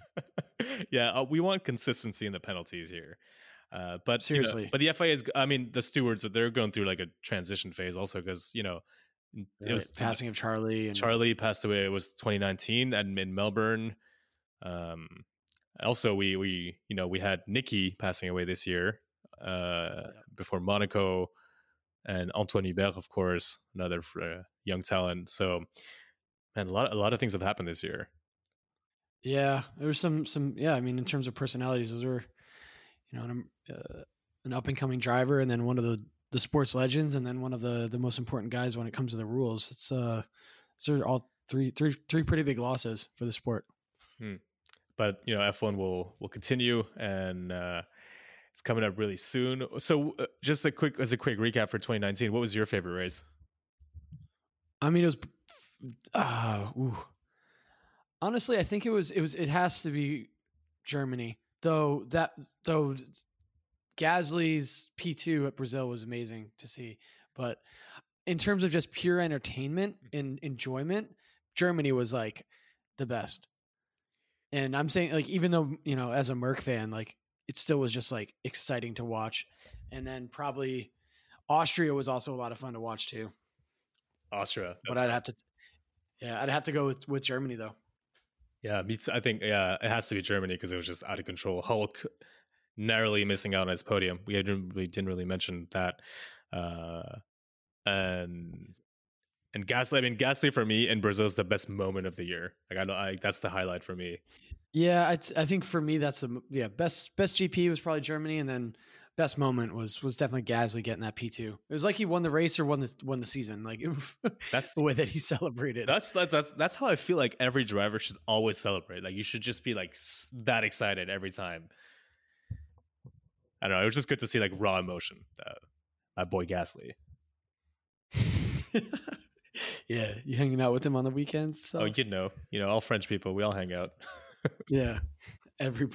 yeah, uh, we want consistency in the penalties here. Uh, but you know, Seriously. but the FIA is. I mean, the stewards they're going through like a transition phase also because you know it was passing of Charlie and Charlie passed away. It was 2019 and in Melbourne. Um, also, we we you know we had Niki passing away this year. Uh, before Monaco, and Anthoine Hubert, of course, another uh, young talent. So, man, a lot a lot of things have happened this year. Yeah, there was some some yeah. I mean, in terms of personalities, those were you know an, uh, an up and coming driver, and then one of the the sports legends, and then one of the the most important guys when it comes to the rules. It's uh, are all three three three pretty big losses for the sport. But you know, F1 will will continue, and uh, it's coming up really soon. So, uh, just a quick as a quick recap for 2019, what was your favorite race? I mean, it was. Uh, ooh. Honestly, I think it was. It was. It has to be Germany, though. That though, Gasly's P two at Brazil was amazing to see, but in terms of just pure entertainment and enjoyment, Germany was like the best. And I'm saying, like, even though you know, as a Merc fan, like, it still was just like exciting to watch. And then probably Austria was also a lot of fun to watch too Austria. but I'd have to, yeah, I'd have to go with, with Germany though. Yeah, me too. I think yeah, it has to be Germany because it was just out of control. Hulk narrowly missing out on his podium. We didn't we didn't really mention that. Uh, and and Gasly. I mean, Gasly for me in Brazil is the best moment of the year. Like I know, I, that's the highlight for me. Yeah, I, I think for me that's the yeah best best GP was probably Germany, and then best moment was was definitely Gasly getting that P two. It was like he won the race or won the won the season. Like That's the way that he celebrated. That's that's that's that's how I feel like every driver should always celebrate. Like you should just be like s- that excited every time. I don't know. It was just good to see like raw emotion. Uh, my boy Gasly. yeah, you hanging out with him on the weekends. So Oh, you know, you know, all French people, we all hang out. yeah, every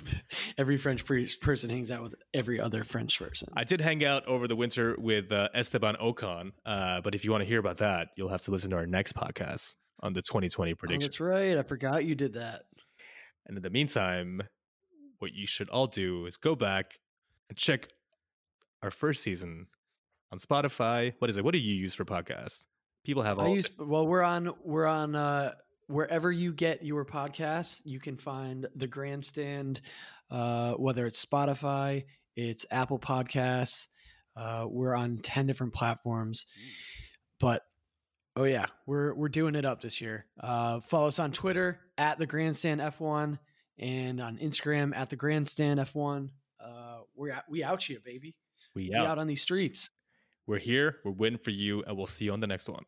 every French person hangs out with every other French person. I did hang out over the winter with uh, Esteban Ocon, uh, but if you want to hear about that, you'll have to listen to our next podcast on the 2020 oh, that's right. I forgot you did that. And in the meantime, what you should all do is go back and check our first season on Spotify. What is it? What do you use for podcasts? People have all. I use well, we're on we're on uh wherever you get your podcasts, you can find the grandstand, uh, whether it's Spotify, it's Apple Podcasts. Uh, we're on 10 different platforms. But oh yeah, we're we're doing it up this year. Uh, follow us on Twitter at the grandstand F1 and on Instagram at the grandstand F1. Uh, we're out, we out here, baby. we We out. out on these streets. We're here. We're waiting for you, and we'll see you on the next one.